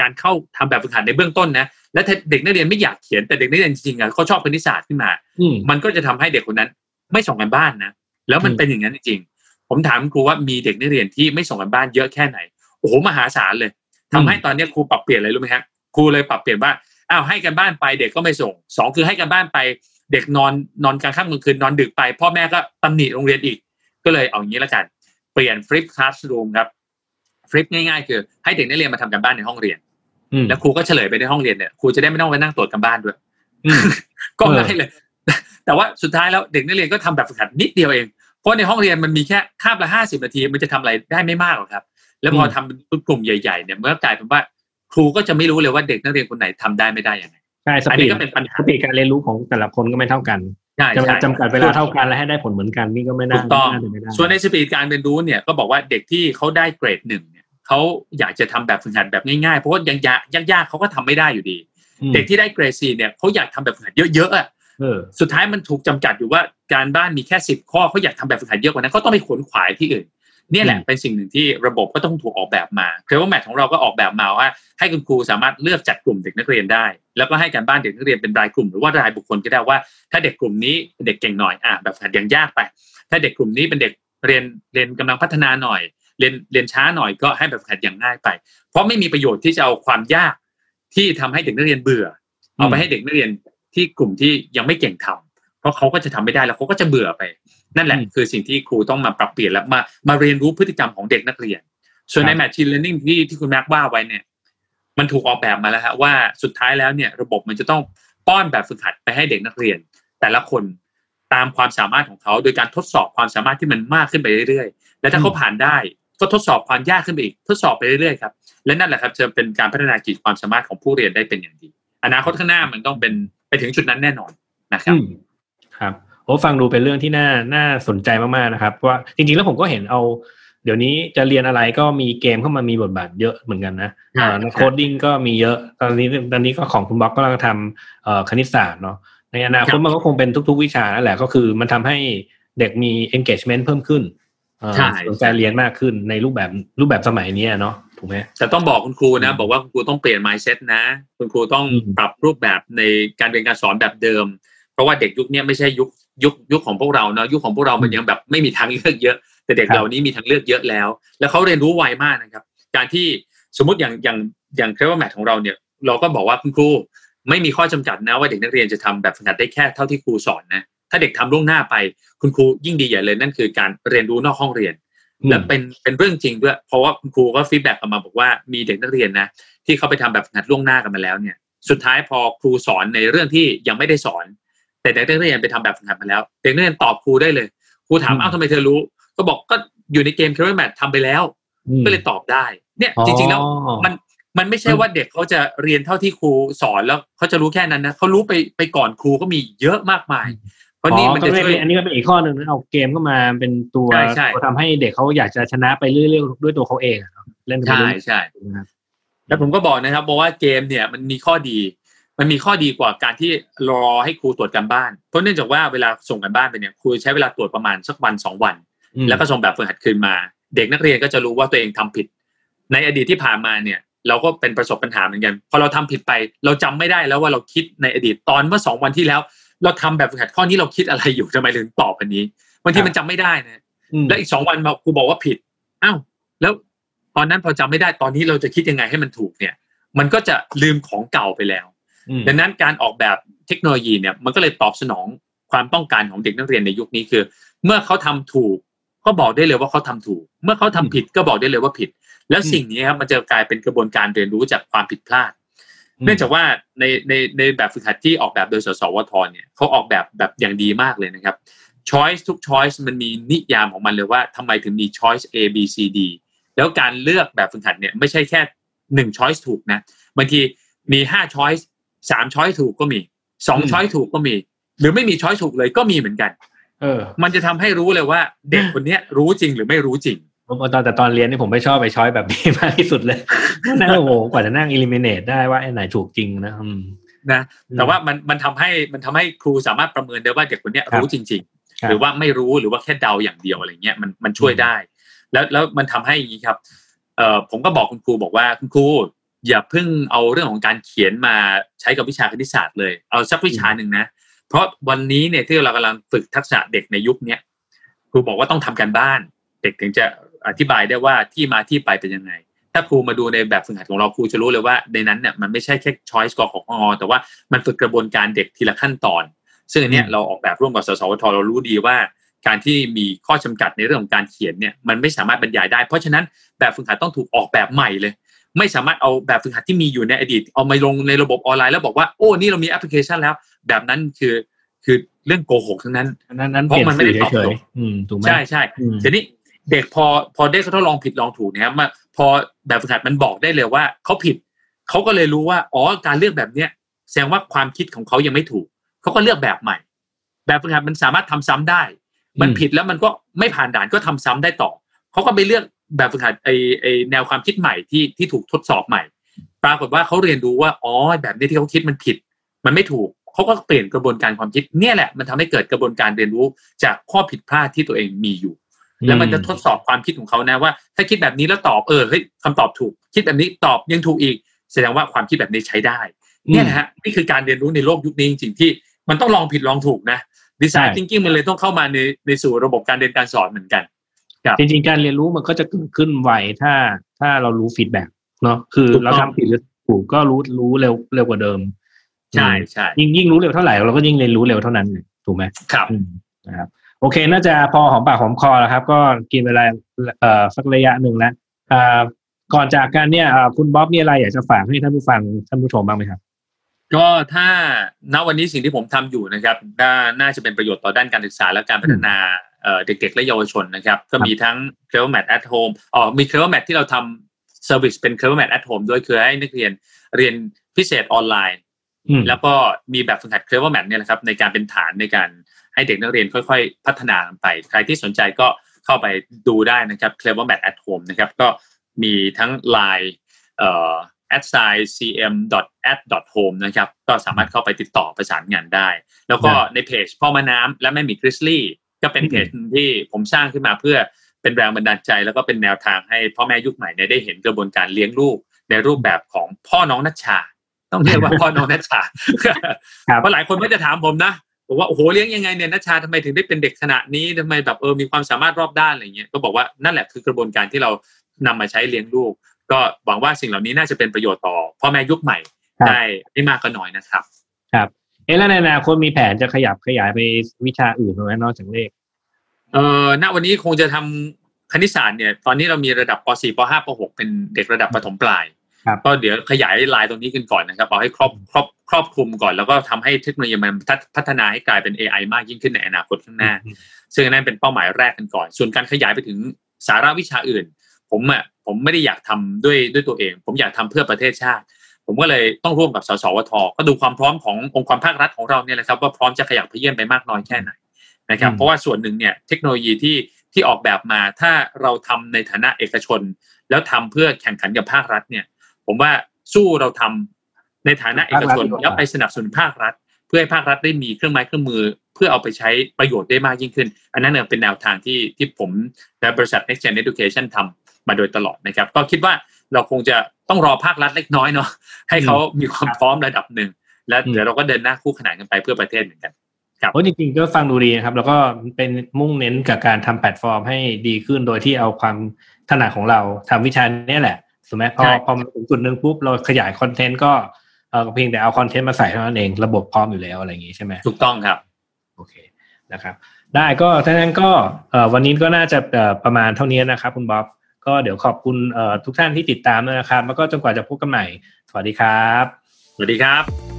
S4: การเข้าทำแบบฝึกหัดในเบื้องต้นนะและเด็กนักเรียนไม่อยากเขียนแต่เด็กนักเรียนจริงๆอะเขาชอบคณิตศาสตร์ขึ้นมา มันก็จะทำให้เด็กคนนั้นไม่ส่งกันบ้านนะแล้วมันเป็นอย่างนั้นจริงๆผมถามครูว่ามีเด็กนักเรียนที่ไม่ส่งกันบ้านเยอะแค่ไหนโอ้โหมหาศาลเลยทำให้ตอนนี้ครูปรับเปลี่ยนอะไรรู้ไหมฮะครูเลยปรับเปลี่ยนว่าอ้าวให้กันบ้านไปเด็กก็ไม่ส่งสองคือให้กันบ้านไป เด็กนอนนอนกลางค่ำกลางคืนนอนดึกไป พ่อแม่ก็ตำหนิโรงเรียนอีก ก็เลยเอางี้ละกัน เปลี่ยนฟลิปคลาสรูมครับฟลิปง่ายๆ คือให้เด็กนักเรียนมาทำกันบ้านในห้องเรียน แล้วครูก็เฉลยไปในห้องเรียนเนี่ยครูจะได้ไม่ต้องไปนั่งตรวจกันบ้านด้วยก็ง่ายเลย แต่ว่าสุดท้ายแล้วเด็กนักเรียนก็ทำแบบฝึกหัดนิดเดียวเอง เพราะในห้องเรียนมันมีแค่คาบละห้าสิบนาทีมันจะทำอะไรได้ไม่มากหรอกครับ แล้วพอทำเป็นกลุ่มใหญ่ๆเนี่ยเมื่อกลายเป็นว่าครูก็จะไม่รู้เลยว่าเด็กนักเรียนคนไหนทำได้ไม่ได้ยังไง
S1: ใช่ส
S4: อัน
S1: ปี
S4: นี้
S1: ด
S4: ก็เป็นปัญ
S1: ส
S4: หา
S1: ปีดการเรียนรู้ของแต่ละคนก็ไม่เท่ากัน
S4: ใช่
S1: จะมา
S4: ใช่
S1: จำกัดเวลาเท่ากันและให้ได้ผลเหมือนกันนี่ก็ไม่น่า
S4: ถูกต้อง
S1: ไม่น่าจะไม่ได้
S4: ส่วนในสปีดการเรียนรู้เนี่ยก็บอกว่าเด็กที่เขาได้เกรดหนึ่งเนี่ย เขาอยากจะทำแบบฝึกหัดแบบง่ายๆ เพราะว่ายังยากยากๆเขาก็ทำไม่ได้อยู่ดี
S1: อืม
S4: เด็กที่ได้เกรดสี่เนี่ยเขาอยากทำแบบฝึกหัดเยอะๆอะ
S1: เออ
S4: สุดท้ายมันถูกจำกัดอยู่ว่าการบ้านมีแค่สิบข้อเขาอยากทำแบบฝึกหัดเยอะกว่านั้นเขาต้องไปขวนขวายที่อื่นเนี่ยแหละ
S1: อืม
S4: เป็นสิ่งหนึ่งที่ระบบก็ต้องถูกออกแบบมาเคลว่าแมทของเราก็ออกแบบมาว่า ให้คุณครูสามารถเลือกจัดกลุ่มเด็กนักเรียนได้ แล้วก็ให้การบ้านเด็กนักเรียนเป็นรายกลุ่ม หรือว่ารายบุคคลก็ได้ว่า ถ้าเด็กกลุ่มนี้เป็นเด็กเก่งหน่อยอะแบบฝึกหัดยังยากไป ถ้าเด็กกลุ่มนี้เป็นเด็กเรียนเรียนกำลังพัฒนาหน่อย เรียนเรียนช้าหน่อยก็ให้แบบฝึกหัดอย่างง่ายไป เพราะไม่มีประโยชน์ที่จะเอาความยากที่ทำให้เด็กนักเรียนเบื่อ เอาไปให้เด็กนักเรียนที่กลุ่มที่ยังไม่เก่งทำเพราะเขาก็จะทำไม่ได้แล้วเขาก็จะเบื่อไป นั่นแหละ
S1: อืม
S4: คือสิ่งที่ครูต้องมาปรับเปลี่ยนและมามาเรียนรู้พฤติกรรมของเด็กนักเรียน ส่วนใน
S1: ครับ
S4: Machine Learning ที่ที่คุณแม็กว่าไว้เนี่ย มันถูกออกแบบมาแล้วฮะว่าสุดท้ายแล้วเนี่ยระบบมันจะต้องป้อนแบบฝึกหัดไปให้เด็กนักเรียน แต่ละคนตามความสามารถของเขา โดยการทดสอบความสามารถที่มันมากขึ้นไปเรื่อยๆ และถ้าเขาผ่านได้ ก็ทดสอบความยากขึ้นไปอีก ทดสอบไปเรื่อยๆครับ และนั่นแหละครับจะเป็นการพัฒนาขีดความสามารถของผู้เรียนได้เป็นอย่างดี อนาคตข้างหน้ามันต้องเป็นไปถึงจุดนั้นแน่นอนนะครับ
S1: อืมครับโอ้ฟังดูเป็นเรื่องที่น่าน่าสนใจมากๆนะครับ ว่าจริงๆแล้วผมก็เห็นเอา เดี๋ยวนี้จะเรียนอะไรก็มีเกมเข้ามามีบทบาทเยอะเหมือนกันนะ
S4: ใช่
S1: เอ่อนัก coding ก็มีเยอะ ตอนนี้ตอนนี้ก็ของคุณบ๊อบก็กำลังทำเอ่อคณิตศาสตร์เนาะ ในอนาคต
S4: ครับ
S1: มันก็คงเป็นทุก ๆ วิชานั่นแหละก็คือมันทำให้เด็กมี engagement เพิ่มขึ้นเอ่อ
S4: ใช่
S1: สนใจเรียนมากขึ้นในรูปแบบรูปแบบสมัยนี้อะเนาะถูกไหม
S4: แต่ต้องบอกคุณครูนะ
S1: อืม
S4: บอกว่าคุณครูต้องเปลี่ยน mindset นะ คุณครูต้อง
S1: อืม
S4: ปรับรูปแบบในการเรียนการสอนแบบเดิม เพราะว่าเด็กยุคนี้ไม่ใช่ยุคยุคยุคของพวกเราเนาะยุคของพวกเรามันยังแบบไม่มีทางเลือกเยอะ แต่เด็ก
S1: ครับ
S4: เหล่านี้มีทางเลือกเยอะแล้ว แล้วเขาเรียนรู้ไวมากนะครับ การที่สมมติอย่างอย่างอย่าง Clever Math ของเราเนี่ย เราก็บอกว่าคุณครูไม่มีข้อจำกัดนะว่าเด็กนักเรียนจะทำแบบฝึกหัดได้แค่เท่าที่ครูสอนนะ ถ้าเด็กทำล่วงหน้าไป คุณครูยิ่งดีใหญ่เลยนั่นคือการเรียนรู้นอกห้องเรียน และเป็นเป็นเรื่องจริงด้วย เพราะว่าคุณครูก็ feedback กลับมาบอกว่ามีเด็กนักเรียนนะที่เขาไปทำแบบฝึกหัดล่วงหน้ากันมาแล้วเนี่ย สุดท้ายพอครูสอนในเรื่องที่ยังไม่ได้สอน แต่เด็กนักเรียนไปทำแบบฝึกหัดมาแล้วเด็กนักเรียนตอบครูได้เลยครูถาม
S1: อืม
S4: อ้าวทำไมเธอรู้ ก็บอกก็อยู่ในเกม c a r r y Mat ทำไปแล้ว
S1: อืม
S4: ก็เลยตอบได้ เนี่ย
S1: อ๋อ
S4: จริงๆแล้วมันมันไม่ใช่ว่าเด็กเขาจะเรียนเท่าที่ครูสอนแล้วเขาจะรู้แค่นั้นนะเขารู้ไปไปก่อนครูก็มีเยอะมากมาย เพราะนี่มัน
S1: อ๋อ
S4: จะ
S1: ก็
S4: ช่วย
S1: เป็นอันนี้ก็เป็นอีกข้อหนึ่งนะเอาเกมเข้ามาเป็นตัว
S4: ใช่ใช่
S1: ตัวทำให้เด็กเขาอยากจะชนะไปเรื่อยๆด้วยตัวเขาเองอะเนาะเล่นไป
S4: ใช่
S1: เรื่อย
S4: ใช่
S1: ๆนะครับ
S4: แล้วผมก็บอกนะครับบอกว่าเกมเนี่ยมันมีข้อดี มันมีข้อดีกว่าการที่รอให้ครูตรวจการบ้าน เพราะเนื่องจากว่าเวลาส่งการบ้านไปเนี่ยครูใช้เวลาตรวจประมาณสักวันสองวัน
S1: อืม
S4: แล้วก็ส่งแบบฝึกหัดคืนมา เด็กนักเรียนก็จะรู้ว่าตัวเองทำผิด ในอดีตที่ผ่านมาเนี่ยเราก็เป็นประสบปัญหาเหมือนกัน พอเราทำผิดไป เราจำไม่ได้แล้วว่าเราคิดในอดีตตอนเมื่อสองวันที่แล้ว เราทำแบบฝึกหัดข้อนี้เราคิดอะไรอยู่ทำไมถึงตอบอันนี้บางทีมันจำไม่ได้นะ
S1: อืม
S4: แล้วอีกสองวันมาครูบอกว่าผิดอ้าวแล้วตอนนั้นพอจำไม่ได้ตอนนี้เราจะคิดยังไงให้มันถูกเนี่ย มันก็จะลืมของเก่าไปแล้ว
S1: อืม
S4: ดังนั้นการออกแบบเทคโนโลยีเนี่ย มันก็เลยตอบสนองความต้องการของเด็กนักเรียนในยุคนี้คือ เมื่อเขาทำถูกก็บอกได้เลยว่าเขาทำถูก เมื่อเขาทำผิดก็บอกได้เลยว่าผิด แล้วสิ่งนี้ครับมันจะกลายเป็นกระบวนการเรียนรู้จากความผิดพลาด เนื่องจากว่าในในในแบบฝึกหัดที่ออกแบบโดยสสวทเนี่ยเขาออกแบบแบบอย่างดีมากเลยนะครับ choice ทุก choice มันมีนิยามของมันเลยว่าทำไมถึงมี choice A B C D แล้วการเลือกแบบฝึกหัดเนี่ยไม่ใช่แค่หนึ่ง choice ถูกนะบางทีมีห้า choice สาม choice ถูกก็มีสอง
S1: อืม
S4: choice ถูกก็มี หรือไม่มี choice ถูกเลยก็มีเหมือนกัน
S1: เออ
S4: มันจะทำให้รู้เลยว่า เด็กคนเนี้ยรู้จริงหรือไม่รู้จริง
S1: ผม ตอนแต่ตอนเรียนนี่ผมไม่ชอบไปช้อยแบบนี้มากที่สุดเลยนั่งโอ้โหกว่าจะนั่ง eliminate ได้ว่าไอ้ไหนถูกจริงนะอืม
S4: นะแต่ว่ามันมันทำให้มันทำให้ครูสามารถประเมินได้ว่าเด็กคนเนี้ย
S1: ครับ
S4: รู้จริง
S1: ครั
S4: ๆ
S1: บ
S4: หรือว่าไม่รู้หรือว่าแค่เดาอย่างเดียวอะไรเงี้ยมันมันช่วยได้ แล้วแล้วมันทำให้อย่างนี้ครับเอ่อผมก็บอกคุณครูบอกว่าคุณครูอย่าเพิ่งเอาเรื่องของการเขียนมาใช้กับวิชาคณิตศาสตร์เลยเอาสักวิชาหนึ่งนะเพราะวันนี้เนี่ยที่เรากำลังฝึกทักษะเด็กในยุคเนี้ยครูบอกว่าต้องทำการบ้าน เด็กถึงจะ อธิบายได้ว่าที่มาที่ไปเป็นยังไง ถ้าครูมาดูในแบบฝึกหัดของเราครูจะรู้เลยว่าในนั้นเนี่ยมันไม่ใช่แค่ choice กของอแต่ว่ามันฝึกกระบวนการเด็กทีละขั้นตอน ซึ่งอันเนี้ย
S1: อืม
S4: เราออกแบบร่วมกับสสวทเรารู้ดีว่า การที่มีข้อจำกัดในเรื่องของการเขียนเนี่ยมันไม่สามารถบรรยายได้ เพราะฉะนั้นแบบฝึกหัดต้องถูกออกแบบใหม่เลยไม่สามารถเอาแบบฝึกหัดที่มีอยู่ในอดีต เอามาลงในระบบออนไลน์แล้วบอกว่าโอ้นี่เรามีแอปพลิเคชันแล้ว แบบนั้นคือคือเรื่องโกหกทั้งนั้น
S1: นั้นนั้น
S4: เพ
S1: เปลี่ยน
S4: ราะมันไม่
S1: สื่
S4: ได้
S1: อ
S4: ตอบ
S1: เฉ
S4: โจ
S1: ย
S4: ทย์
S1: ๆอืมถูกไหม
S4: ใช่ใช่
S1: อืม
S4: ทีนี้ เด็กพอพอได้เขาทดลองผิดลองถูกเนี่ยมาพอแบบฝึกหัดมันบอกได้เลยว่าเขาผิดเขาก็เลยรู้ว่าอ๋อการเลือกแบบเนี้ยแสดงว่าความคิดของเขายังไม่ถูกเขาก็เลือกแบบใหม่ แบบฝึกหัดมันสามารถทำซ้ำได้ มันผิดแล้วมันก็ไม่ผ่านด่านก็ทำซ้ำได้ต่อเขาก็ไปเลือกแบบฝึกหัดไอไอแนวความคิดใหม่ที่ที่ถูกทดสอบใหม่ ปรากฏว่าเขาเรียนรู้ว่าอ๋อแบบนี้ที่เขาคิดมันผิด มันไม่ถูกเขาก็เปลี่ยนกระบวนการความคิดเนี่ยแหละมันทำให้เกิดกระบวนการเรียนรู้จากข้อผิดพลาดที่ตัวเองมีอยู่ แล้วมันจะทดสอบความคิดของเขานะว่า ถ้าคิดแบบนี้แล้วตอบเออเฮ้ยคำตอบถูก คิดแบบนี้ตอบยังถูกอีก แสดงว่าความคิดแบบนี้ใช้ได้เนี่ยนะฮะนี่คือการเรียนรู้ในโลกยุคนี้จริงๆที่มันต้องลองผิดลองถูกนะ design thinking มันเลยต้องเข้ามาในในสู่ระบบการเรียนการสอนเหมือนกัน
S1: จริงๆการเรียนรู้มันก็จะเกิดขึ้นไวถ้าถ้าเรารู้ feedback เนาะคือเราทำผิดหรือถูกก็รู้รู้เร็วเร็วกว่าเดิม
S4: ใช่ใช่
S1: ยิ่งยิ่งรู้เร็วเท่าไหร่เราก็ยิ่งเรียนรู้เร็วเท่านั้นถูกไหม
S4: ครับ
S1: นะครับ โอเค น่าจะพอหอมปากหอมคอแล้วครับ ก็กินเวลาเอ่อสักระยะหนึ่งแล้วอ่าก่อนจากกันเนี่ยคุณบ๊อบมีอะไรอยากจะฝากให้ท่านผู้ฟังท่านผู้ชมบ้างไหมครับ
S4: ก็ถ้าณวันนี้สิ่งที่ผมทำอยู่นะครับน่าจะเป็นประโยชน์ต่อด้านการศึกษาและการพัฒนาเด็กๆ และเยาวชนนะครับ ก็มีทั้ง c l e v e r Mat at Home อ๋อมี c l e v e r Mat ที่เราทำ service เป็น c l e v e r Mat at Home ด้วยคือให้นักเรียนเรียนพิเศษออนไลน์ แล้วก็มีแบบฝึกหัด c l e v e r Mat เนี่ยนะครับในการเป็นฐานในการ ให้เด็กนักเรียนค่อยๆ พัฒนาไป ใครที่สนใจก็เข้าไปดูได้นะครับ c l e v e r Mat at Home นะครับก็มีทั้ง Line เอ่อ at sign cm at home นะครับก็สามารถเข้าไปติดต่อประสานงานได้ แล้วก็ในเพจพ่อมาน้ำและแม่หมีคริสลี่ก็เป็นเพจที่ผมสร้างขึ้นมาเพื่อเป็นแรงบันดาลใจ แล้วก็เป็นแนวทางให้พ่อแม่ยุคใหม่เนี่ยได้เห็นกระบวนการเลี้ยงลูกในรูปแบบของพ่อน้องนัชชา ต้องเรียกว่าพ่อน้องนัชชาเพราะหลายคนก็จะถามผมนะ บอกว่าโอ้โหเลี้ยงยังไงเนี่ยนัชชาทำไมถึงได้เป็นเด็กขนาดนี้ทำไมแบบเออมีความสามารถรอบด้านอะไรเงี้ยก็บอกว่านั่นแหละคือกระบวนการที่เรานำมาใช้เลี้ยงลูก ก็หวังว่าสิ่งเหล่านี้น่าจะเป็นประโยชน์ต่อพ่อแม่ยุคใหม่ได้ไม่มากก็น้อยนะครับ
S1: ครับเอ๊ะแล้วในอนาคตมีแผนจะขยับขยายไปวิชาอื่นไหมนอกจากเลข
S4: เอ่อณวันนี้คงจะทำคณิตศาสตร์เนี่ย ตอนนี้เรามีระดับป .4 ป .5 ป .6 เป็นเด็กระดับประถมปลาย ก็เดี๋ยวขยายลายตรงนี้กันก่อนนะครับเอาให้ครอบครอบครอบคลุมก่อน แล้วก็ทำให้เทคโนโลยีมันพัฒนาให้กลายเป็น AI มากยิ่งขึ้นในอนาคตข้างหน้า ซึ่งนั่นเป็นเป้าหมายแรกกันก่อน ส่วนการขยายไปถึงสาระวิชาอื่น ผมอะผมไม่ได้อยากทำด้วยด้วยตัวเอง ผมอยากทำเพื่อประเทศชาติ ผมก็เลยต้องร่วมกับสสวทก็ดูความพร้อมขององค์กรภาครัฐของเราเนี่ยแหละครับว่าพร้อมจะขยับเยี่ยมไปมากน้อยแค่ไหนนะครับเพราะว่าส่วนหนึ่งเนี่ยเทคโนโลยีที่ที่ออกแบบมาถ้าเราทำในฐานะเอกชน แล้วทำเพื่อแข่งขันกับภาครัฐเนี่ย ผมว่าสู้เราทำในฐานะเอกชนแล้วไปสนับสนุนภาครัฐ เพื่อให้ภาครัฐได้มีเครื่องไม้เครื่องมือ เพื่อเอาไปใช้ประโยชน์ได้มากยิ่งขึ้น อันนั้นเนี่ยเป็นแนวทางที่ที่ผมและบริษัท Next Gen Education ทำมาโดยตลอดนะครับ ก็คิดว่าเราคงจะต้องรอภาครัฐเล็กน้อยเนาะให้เขามีความพร้อมระดับหนึ่ง แล้วเดี๋ยวเราก็เดินหน้าคู่ขนานกันไปเพื่อประเทศเหมือนกัน
S1: ครับโอ้จริงๆก็ฟังดูดีนะครับ แล้วก็เป็นมุ่งเน้นกับการทำแพลตฟอร์มให้ดีขึ้นโดยที่เอาความถนัดของเราทำวิชานี้แหละ ถูกไหมพอพอมาถึงจุดหนึ่งปุ๊บเราขยายคอนเทนต์ก็เออเพียงแต่เอาคอนเทนต์มาใส่เท่านั้นเองระบบพร้อมอยู่แล้วอะไรอย่างนี้ใช่ไหม
S4: ถูกต้องครับ
S1: โอเคนะครับ ได้ก็ถ้างั้นก็เอ่อวันนี้ก็น่าจะประมาณเท่านี้นะครับ คุณบ๊อบก็เดี๋ยวขอบคุณทุกท่านที่ติดตามนะครับ แล้วก็จนกว่าจะพบกันใหม่ สวัสดีครับ
S4: สวัสดีครับ